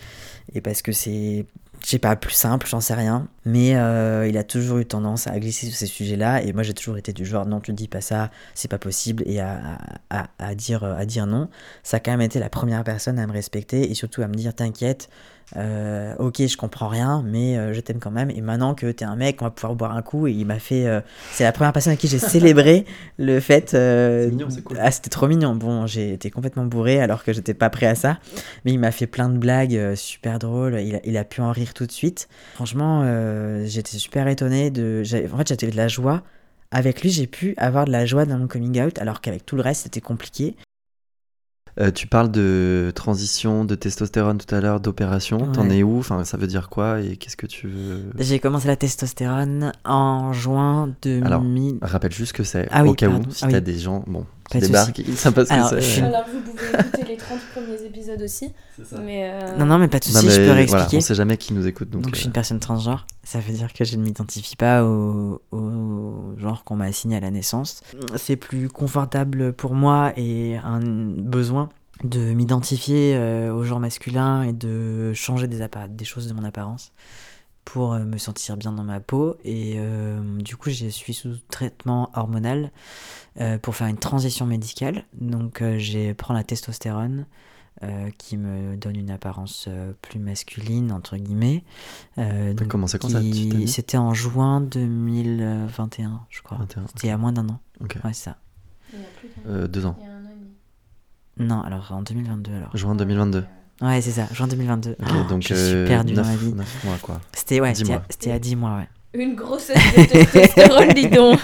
et parce que c'est je sais pas, plus simple, j'en sais rien. Mais euh, il a toujours eu tendance à glisser sur ces sujets-là. Et moi, j'ai toujours été du genre, non, tu dis pas ça, c'est pas possible. Et à, dire, à dire non. Ça a quand même été la première personne à me respecter et surtout à me dire, t'inquiète, euh, ok, je comprends rien, mais euh, je t'aime quand même. Et maintenant que t'es un mec, on va pouvoir boire un coup. Et il m'a fait. Euh, c'est la première personne à qui j'ai célébré le fait. Cool. Ah, c'était trop mignon. Bon, j'ai été complètement bourré alors que j'étais pas prêt à ça. Mais il m'a fait plein de blagues super drôles. Il a, il a, pu en rire tout de suite. Franchement, j'étais super étonné de. En fait, j'avais de la joie. Avec lui, j'ai pu avoir de la joie dans mon coming out, alors qu'avec tout le reste, c'était compliqué. Euh, tu parles de transition de testostérone tout à l'heure, d'opération. T'en es où? Enfin, ça veut dire quoi et qu'est-ce que tu veux? J'ai commencé la testostérone en juin 2000. Alors, rappelle juste que c'est. Ah au cas où, si ah t'as des gens, bon, qui débarquent, ils savent pas ce que c'est. Alors, vous pouvez écouter les 30 premiers épisodes aussi. Ça. Mais euh, Non, non, mais pas de soucis, je peux réexpliquer. Voilà, on sait jamais qui nous écoute. Donc, donc je suis une euh. personne transgenre. Ça veut dire que je ne m'identifie pas au, au genre qu'on m'a assigné à la naissance. C'est plus confortable pour moi et un besoin de m'identifier euh, au genre masculin et de changer des, des choses de mon apparence pour euh, me sentir bien dans ma peau. Et euh, du coup, je suis sous traitement hormonal pour faire une transition médicale. Donc, j'ai prends la testostérone. qui me donne une apparence plus masculine, entre guillemets. T'as commencé quand ça C'était en juin 2021, je crois. C'était à moins d'un an. Ouais, ça. deux ans. Non, alors en 2022 alors. Juin 2022. Ouais, c'est ça, juin 2022. donc je suis euh, perdu dans ma vie. 9 mois quoi. C'était ouais, c'était à, 10 mois, ouais. Une grossesse de testostérone, dis donc.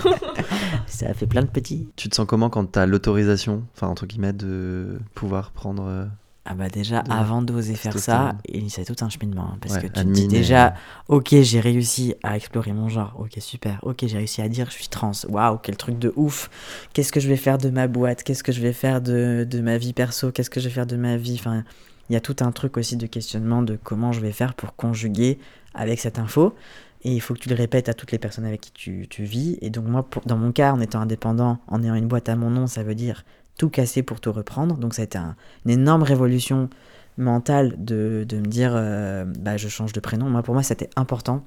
ça a fait plein de petits. Tu te sens comment quand tu as l'autorisation, enfin entre guillemets, de pouvoir prendre euh, ah bah déjà, avant d'oser faire ça, c'est tout un cheminement. Hein, parce que tu te dis déjà, ok, j'ai réussi à explorer mon genre, ok, super, ok, j'ai réussi à dire je suis trans, waouh, quel truc de ouf, qu'est-ce que je vais faire de ma boîte, qu'est-ce que je vais faire de, de ma vie perso, qu'est-ce que je vais faire de ma vie, enfin, il y a tout un truc aussi de questionnement de comment je vais faire pour conjuguer avec cette info. Et il faut que tu le répètes à toutes les personnes avec qui tu, vis. Et donc moi, dans mon cas, en étant indépendant, en ayant une boîte à mon nom, ça veut dire tout casser pour tout reprendre. Donc ça a été une énorme révolution mentale de, de me dire euh, bah, je change de prénom. Moi, pour moi, c'était important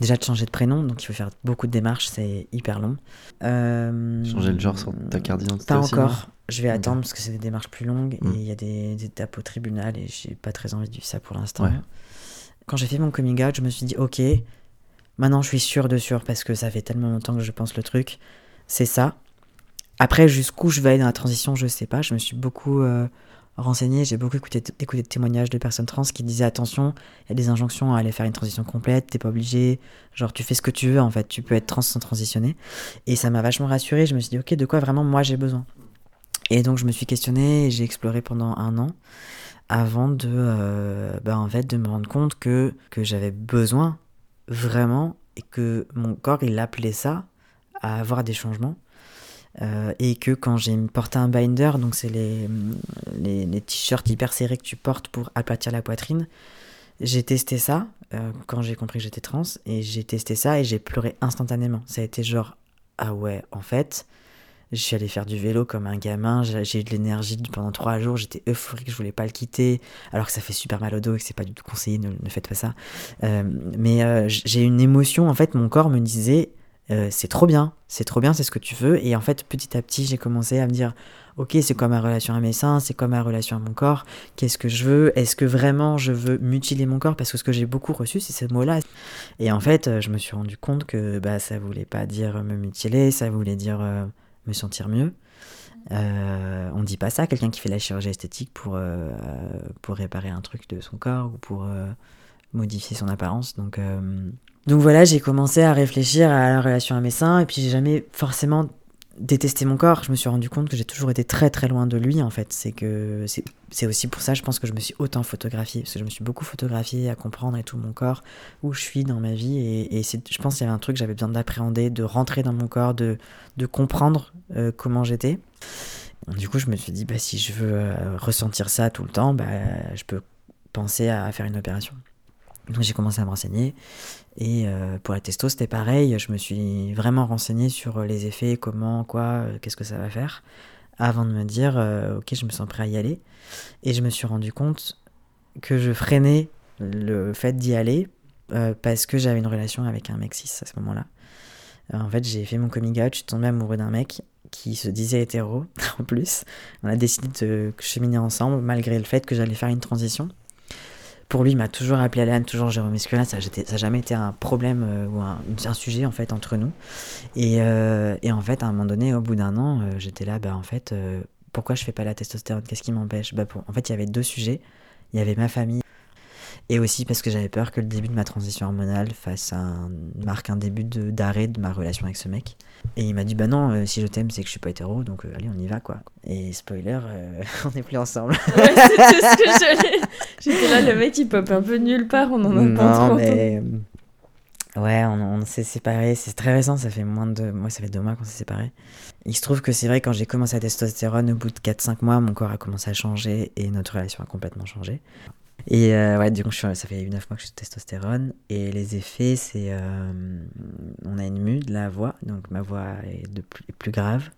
déjà de changer de prénom, donc il faut faire beaucoup de démarches, c'est hyper long. Euh, changer le genre sur ta carte d'identité Pas encore. Je vais attendre parce que c'est des démarches plus longues et mm. il y a des, étapes au tribunal et j'ai pas très envie de vivre ça pour l'instant. Quand j'ai fait mon coming out, je me suis dit ok, maintenant je suis sûr de sûr parce que ça fait tellement longtemps que je pense le truc, c'est ça. Après, jusqu'où je vais aller dans la transition, je sais pas. Je me suis beaucoup euh, renseigné, j'ai beaucoup écouté, écouté de témoignages de personnes trans qui disaient attention, il y a des injonctions à aller faire une transition complète, t'es pas obligé, genre tu fais ce que tu veux en fait, tu peux être trans sans transitionner. Et ça m'a vachement rassuré, je me suis dit ok, de quoi vraiment moi j'ai besoin? Et donc je me suis questionné et j'ai exploré pendant un an avant de, euh, bah, en fait, de me rendre compte que, que j'avais besoin vraiment et que mon corps il appelait ça à avoir des changements euh, et que quand j'ai porté un binder, donc c'est les, les, t-shirts hyper serrés que tu portes pour aplatir la poitrine, j'ai testé ça euh, quand j'ai compris que j'étais trans, et j'ai testé ça et j'ai pleuré instantanément. Ça a été genre, ah ouais, en fait, je suis allé faire du vélo comme un gamin, j'ai eu de l'énergie pendant trois jours, j'étais euphorique, je voulais pas le quitter, alors que ça fait super mal au dos et que c'est pas du tout conseillé, ne, ne faites pas ça. Euh, mais j'ai une émotion, en fait, mon corps me disait, euh, c'est trop bien, c'est trop bien, c'est ce que tu veux. Et en fait, petit à petit, j'ai commencé à me dire, ok, c'est quoi ma relation à mes seins, c'est quoi ma relation à mon corps, qu'est-ce que je veux, est-ce que vraiment je veux mutiler mon corps, parce que ce que j'ai beaucoup reçu, c'est ce mot-là. Et en fait, euh, je me suis rendu compte que bah, ça voulait pas dire me mutiler, ça voulait dire euh, me sentir mieux. Euh, on dit pas ça quelqu'un qui fait la chirurgie esthétique pour, pour réparer un truc de son corps ou pour modifier son apparence. Donc, donc voilà, j'ai commencé à réfléchir à la relation à mes seins, et puis j'ai jamais forcément détesté mon corps. Je me suis rendu compte que j'ai toujours été très très loin de lui en fait. C'est que c'est aussi pour ça, je pense que je me suis autant photographiée, parce que je me suis beaucoup photographiée à comprendre et tout mon corps, où je suis dans ma vie, et, je pense qu'il y avait un truc que j'avais besoin d'appréhender, de rentrer dans mon corps, de, de comprendre euh, comment j'étais. Du coup, je me suis dit, bah, si je veux euh, ressentir ça tout le temps, bah, je peux penser à faire une opération. Donc j'ai commencé à me renseigner. Et euh, pour la testo, c'était pareil. Je me suis vraiment renseigné sur les effets, comment, quoi, euh, qu'est-ce que ça va faire, avant de me dire, euh, ok, je me sens prêt à y aller. Et je me suis rendu compte que je freinais le fait d'y aller parce que j'avais une relation avec un mec cis à ce moment-là. en fait, j'ai fait mon coming out, je suis tombée amoureux d'un mec qui se disait hétéro en plus. On a décidé de cheminer ensemble malgré le fait que j'allais faire une transition pour lui, il m'a toujours appelé Alan, toujours Jérôme Esculin. Ça n'a jamais été un problème euh, ou un, sujet en fait entre nous. Et, euh, et, en fait, à un moment donné, au bout d'un an, euh, j'étais là, bah en fait, pourquoi je fais pas la testostérone? Qu'est-ce qui m'empêche? Bah, En fait, il y avait deux sujets. Il y avait ma famille. Et aussi parce que j'avais peur que le début de ma transition hormonale fasse marque un début d'arrêt de, ma relation avec ce mec. Et il m'a dit, bah non, euh, si je t'aime, c'est que je suis pas hétéro, donc euh, allez, on y va, quoi. Et spoiler, euh, on n'est plus ensemble. Ouais, c'est ce que j'allais. J'étais là, le mec, il pop un peu nulle part, on en a pas trop. Mais... Ouais, on, on s'est séparés, c'est très récent, ça fait moins de... Moi, ça fait deux mois qu'on s'est séparés. Il se trouve que c'est vrai, quand j'ai commencé à testostérone, au bout de 4-5 mois, mon corps a commencé à changer et notre relation a complètement changé. Et euh, ouais, du coup, ça fait 9 mois que je suis testostérone. Et les effets, c'est. Euh, on a une mue de la voix, donc ma voix est, de plus, plus grave.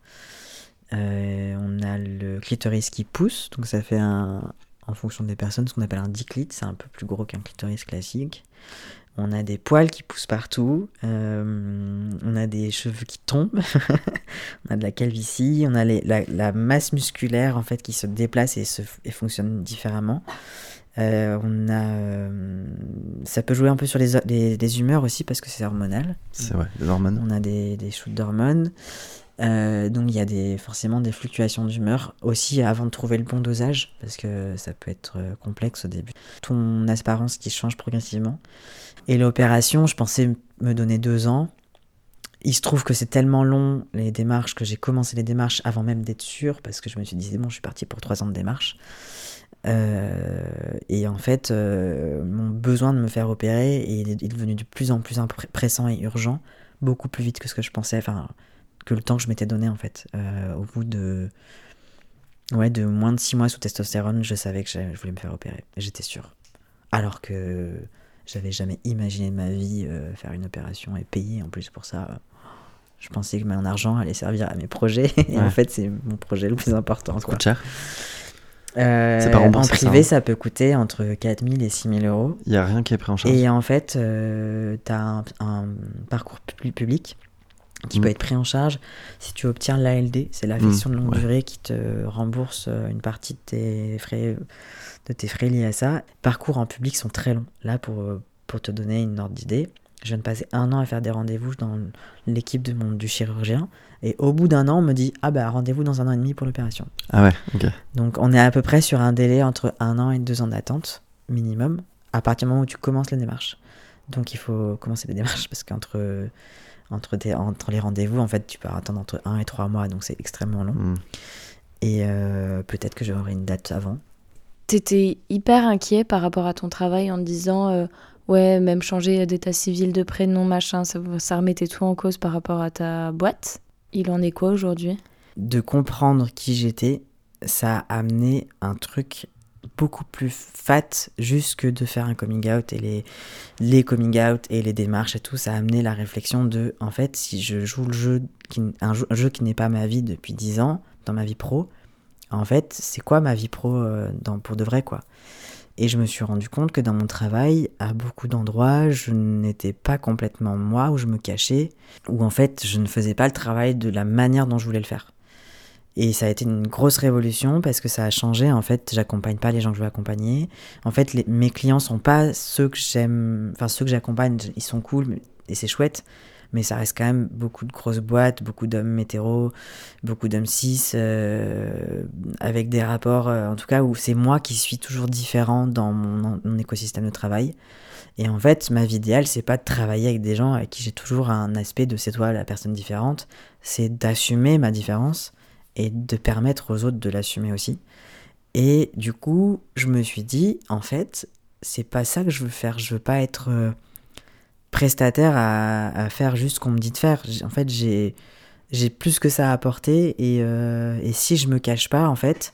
Euh, on a le clitoris qui pousse, donc ça fait un, en fonction des personnes ce qu'on appelle un diclite, c'est un peu plus gros qu'un clitoris classique. On a des poils qui poussent partout, on a des cheveux qui tombent, on a de la calvitie, on a les, la, la, masse musculaire en fait qui se déplace et, se, et fonctionne différemment. Euh, on a, euh, ça peut jouer un peu sur les, les, humeurs aussi parce que c'est hormonal. C'est vrai, des hormones. On a des, des shoots d'hormones. Euh, donc il y a des, forcément des fluctuations d'humeur aussi avant de trouver le bon dosage parce que ça peut être complexe au début. Ton apparence qui change progressivement. Et l'opération, je pensais me donner deux ans. Il se trouve que c'est tellement long les démarches que j'ai commencé les démarches avant même d'être sûr parce que je me suis dit bon je suis parti pour trois ans de démarches. Euh, et en fait, euh, mon besoin de me faire opérer est, devenu de plus en plus pressant et urgent, beaucoup plus vite que ce que je pensais, enfin, que le temps que je m'étais donné en fait. Euh, au bout de, ouais, de moins de 6 mois sous testostérone, je savais que je voulais me faire opérer, j'étais sûr. Alors que j'avais jamais imaginé de ma vie faire une opération et payer en plus pour ça. Je pensais que mon argent allait servir à mes projets, et en fait, c'est mon projet le plus important. Ça coûte cher euh, pas en privé, ça, peut coûter entre 4000 et 6000 euros. Il n'y a rien qui est pris en charge. Et en fait, euh, tu as un, parcours public qui peut mm. être pris en charge si tu obtiens l'ALD, c'est l'affection mm, de longue durée qui te rembourse euh, une partie de tes frais, de tes frais liés à ça. parcours en public sont très longs. Là, pour, pour te donner une ordre d'idée, je viens de passer un an à faire des rendez-vous dans l'équipe de mon, du chirurgien. Et au bout d'un an, on me dit Ah bah rendez-vous dans un an et demi pour l'opération. Ah ouais, ok. Donc on est à peu près sur un délai entre un an et deux ans d'attente, minimum, à partir du moment où tu commences les démarches. Donc il faut commencer les démarches parce qu'entre entre, entre les rendez-vous, en fait, tu peux attendre entre un et trois mois, donc c'est extrêmement long. Hmm. Et euh, peut-être que j'aurai une date avant. T'étais hyper inquiet par rapport à ton travail en te disant euh, ouais, même changer d'état civil, de prénom, machin, ça, remettait tout en cause par rapport à ta boîte. Il en est quoi aujourd'hui? De comprendre qui j'étais, ça a amené un truc beaucoup plus fat juste que de faire un coming out et les, les coming out et les démarches et tout, ça a amené la réflexion de, en fait, si je joue le jeu, qui, un, jeu, qui n'est pas ma vie depuis 10 ans, dans ma vie pro, en fait, c'est quoi ma vie pro euh, dans, pour de vrai, quoi? Et je me suis rendu compte que dans mon travail, à beaucoup d'endroits, je n'étais pas complètement moi, où je me cachais, où en fait, je ne faisais pas le travail de la manière dont je voulais le faire. Et ça a été une grosse révolution parce que ça a changé. En fait, j'accompagne pas les gens que je veux accompagner. En fait, mes clients sont pas ceux que j'aime, enfin ceux que j'accompagne, ils sont cool et c'est chouette mais ça reste quand même beaucoup de grosses boîtes, beaucoup d'hommes hétéros, beaucoup d'hommes cis, euh, avec des rapports, euh, en tout cas, où c'est moi qui suis toujours différent dans mon, mon, écosystème de travail. Et en fait, ma vie idéale, c'est pas de travailler avec des gens avec qui j'ai toujours un aspect de c'est toi la personne différente, c'est d'assumer ma différence et de permettre aux autres de l'assumer aussi. Et du coup, je me suis dit, en fait, c'est pas ça que je veux faire. Je veux pas être euh, prestataire à, faire juste ce qu'on me dit de faire. En fait, j'ai j'ai plus que ça à apporter et, euh, et, si je me cache pas, en fait,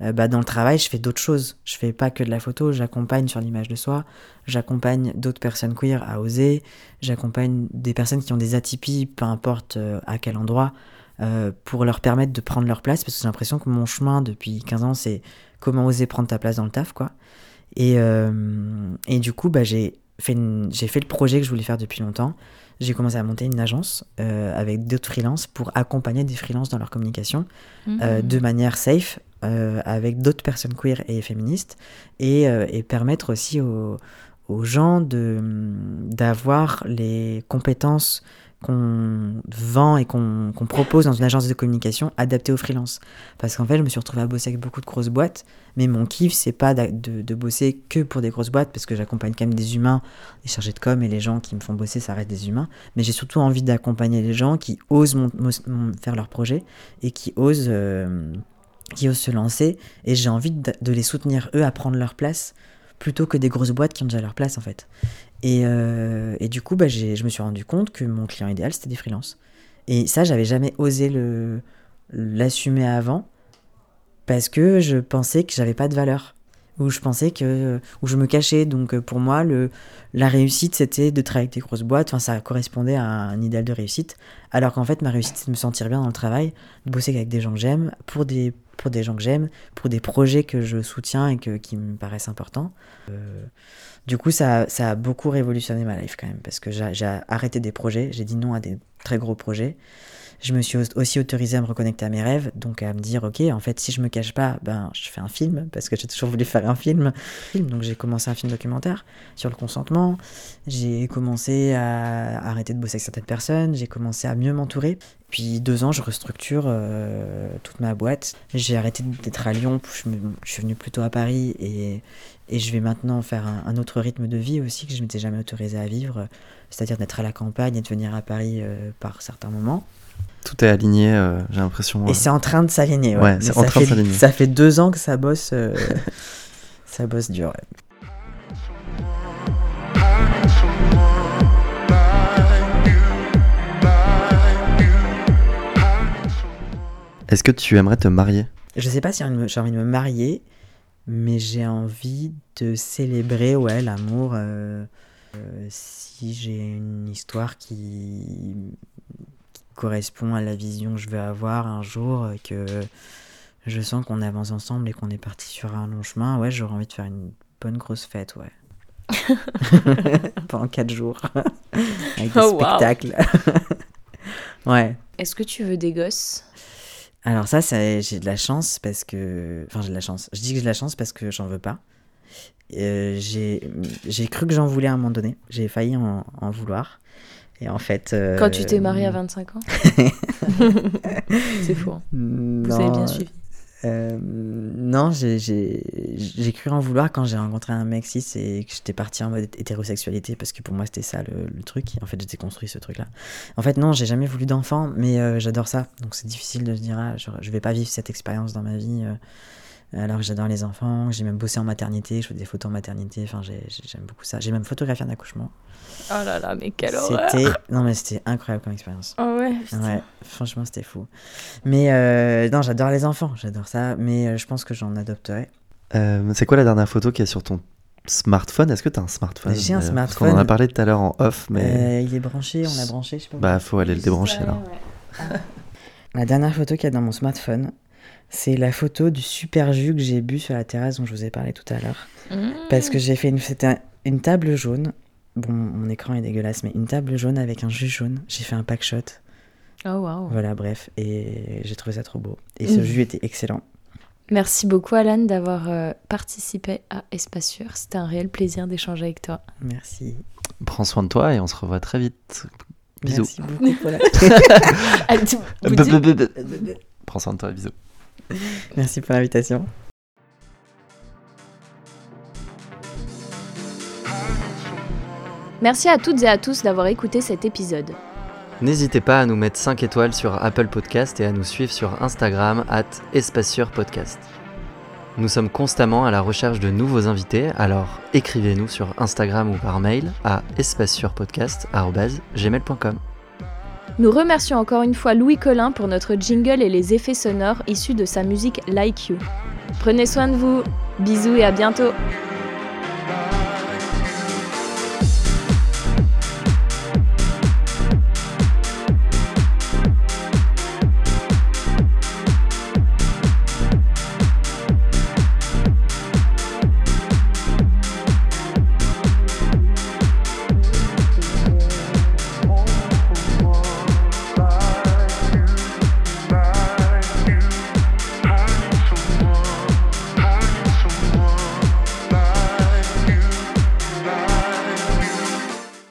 euh, bah dans le travail, je fais d'autres choses. Je fais pas que de la photo, j'accompagne sur l'image de soi, j'accompagne d'autres personnes queer à oser, j'accompagne des personnes qui ont des atypies, peu importe euh, à quel endroit, pour leur permettre de prendre leur place, parce que j'ai l'impression que mon chemin depuis 15 ans, c'est comment oser prendre ta place dans le taf, quoi. Et, et du coup, bah, j'ai j'ai fait le projet que je voulais faire depuis longtemps. J'ai commencé à monter une agence euh, avec d'autres freelances pour accompagner des freelances dans leur communication euh, mmh. de manière safe, euh, avec d'autres personnes queer et féministes, et, et permettre aussi aux, aux gens d'avoir les compétences qu'on vend et qu'on propose dans une agence de communication adaptée aux freelance. Parce qu'en fait, je me suis retrouvée à bosser avec beaucoup de grosses boîtes, mais mon kiff, c'est pas de, bosser que pour des grosses boîtes, parce que j'accompagne quand même des humains, les chargés de com et les gens qui me font bosser, ça reste des humains. Mais j'ai surtout envie d'accompagner les gens qui osent faire leur projet et qui osent, euh, qui osent se lancer. Et j'ai envie de, les soutenir, eux, à prendre leur place plutôt que des grosses boîtes qui ont déjà leur place en fait. Euh, et, du coup, bah, je me suis rendu compte que mon client idéal, c'était des freelances. Et ça, j'avais jamais osé l'assumer avant parce que je pensais que j'avais pas de valeur. Où je pensais que où je me cachais. Donc pour moi le la réussite c'était de travailler avec des grosses boîtes. Enfin ça correspondait à un idéal de réussite. Alors qu'en fait ma réussite c'est de me sentir bien dans le travail de bosser avec des gens que j'aime pour des pour des gens que j'aime pour des projets que je soutiens et que, qui me paraissent importants. Euh, du coup, ça, ça a beaucoup révolutionné ma life quand même, parce que j'ai arrêté des projets, j'ai dit non à des très gros projets. Je me suis aussi autorisé à me reconnecter à mes rêves, donc à me dire, ok, en fait, si je me cache pas, ben, je fais un film, parce que j'ai toujours voulu faire un film. Donc j'ai commencé un film documentaire sur le consentement, j'ai commencé à arrêter de bosser avec certaines personnes, j'ai commencé à mieux m'entourer. Puis deux ans, je restructure euh, toute ma boîte. J'ai arrêté d'être à Lyon, je, suis venu plutôt à Paris et, et je vais maintenant faire un, autre rythme de vie aussi que je m'étais jamais autorisé à vivre, c'est-à-dire d'être à la campagne et de venir à Paris euh, par certains moments. Tout est aligné, euh, j'ai l'impression. Et c'est en train de s'aligner. Ouais, c'est en train de s'aligner. Ça fait deux ans que ça bosse, euh, ça bosse dur. Est-ce que tu aimerais te marier? Je sais pas si j'ai envie de me marier mais j'ai envie de célébrer ouais l'amour euh, euh, si j'ai une histoire qui, correspond à la vision que je veux avoir un jour que je sens qu'on avance ensemble et qu'on est parti sur un long chemin ouais j'aurais envie de faire une bonne grosse fête ouais pendant quatre jours avec des oh, spectacles ouais est-ce que tu veux des gosses? Alors ça, j'ai de la chance parce que... Enfin, j'ai de la chance. Je dis que j'ai de la chance parce que j'en veux pas. Euh, j'ai cru que j'en voulais à un moment donné. J'ai failli en, vouloir. Et en fait... Euh, Quand tu t'es marié à 25 ans C'est fou. Hein. Vous avez bien suivi. Euh, non, j'ai cru en vouloir quand j'ai rencontré un mec cis et que j'étais parti en mode hétérosexualité parce que pour moi c'était ça le, truc. En fait, j'étais construit ce truc-là. En fait, non, j'ai jamais voulu d'enfant, mais euh, j'adore ça. Donc c'est difficile de se dire, ah, je, je, vais pas vivre cette expérience dans ma vie. Euh, alors que j'adore les enfants, j'ai même bossé en maternité, je fais des photos en maternité, enfin j'aime beaucoup ça. J'ai même photographié un accouchement. Oh là là, mais quelle horreur Non mais c'était incroyable comme expérience. Oh ouais Ouais, franchement c'était fou. Mais euh, non, j'adore les enfants, j'adore ça, mais euh, je pense que j'en adopterai. Euh, c'est quoi la dernière photo qui est sur ton smartphone? Est-ce que tu as un smartphone? J'ai un smartphone. Parce qu'on en a parlé tout à l'heure en off, mais... il est branché, on l'a branché, je sais pas. Bah faut aller le débrancher là. la dernière photo qu'il y a dans mon smartphone, c'est la photo du super jus que j'ai bu sur la terrasse dont je vous ai parlé tout à l'heure. Mmh. Parce que j'ai fait une, c'était une table jaune. Bon, mon écran est dégueulasse, mais une table jaune avec un jus jaune. J'ai fait un pack shot. Oh wow. Voilà, bref, et j'ai trouvé ça trop beau. Et ce mmh. jus était excellent. Merci beaucoup Alan d'avoir euh, participé à Espace Sûr. C'était un réel plaisir d'échanger avec toi. Merci. Prends soin de toi et on se revoit très vite. Bisous. Merci beaucoup pour la... Prends soin de toi, bisous. Merci pour l'invitation. Merci à toutes et à tous d'avoir écouté cet épisode. N'hésitez pas à nous mettre 5 étoiles sur Apple Podcast et à nous suivre sur Instagram at Podcast. Nous sommes constamment à la recherche de nouveaux invités, alors écrivez-nous sur Instagram ou par mail à espacesurpodcast.gmail.com. Nous remercions encore une fois Louis Collin pour notre jingle et les effets sonores issus de sa musique Like You. Prenez soin de vous, bisous et à bientôt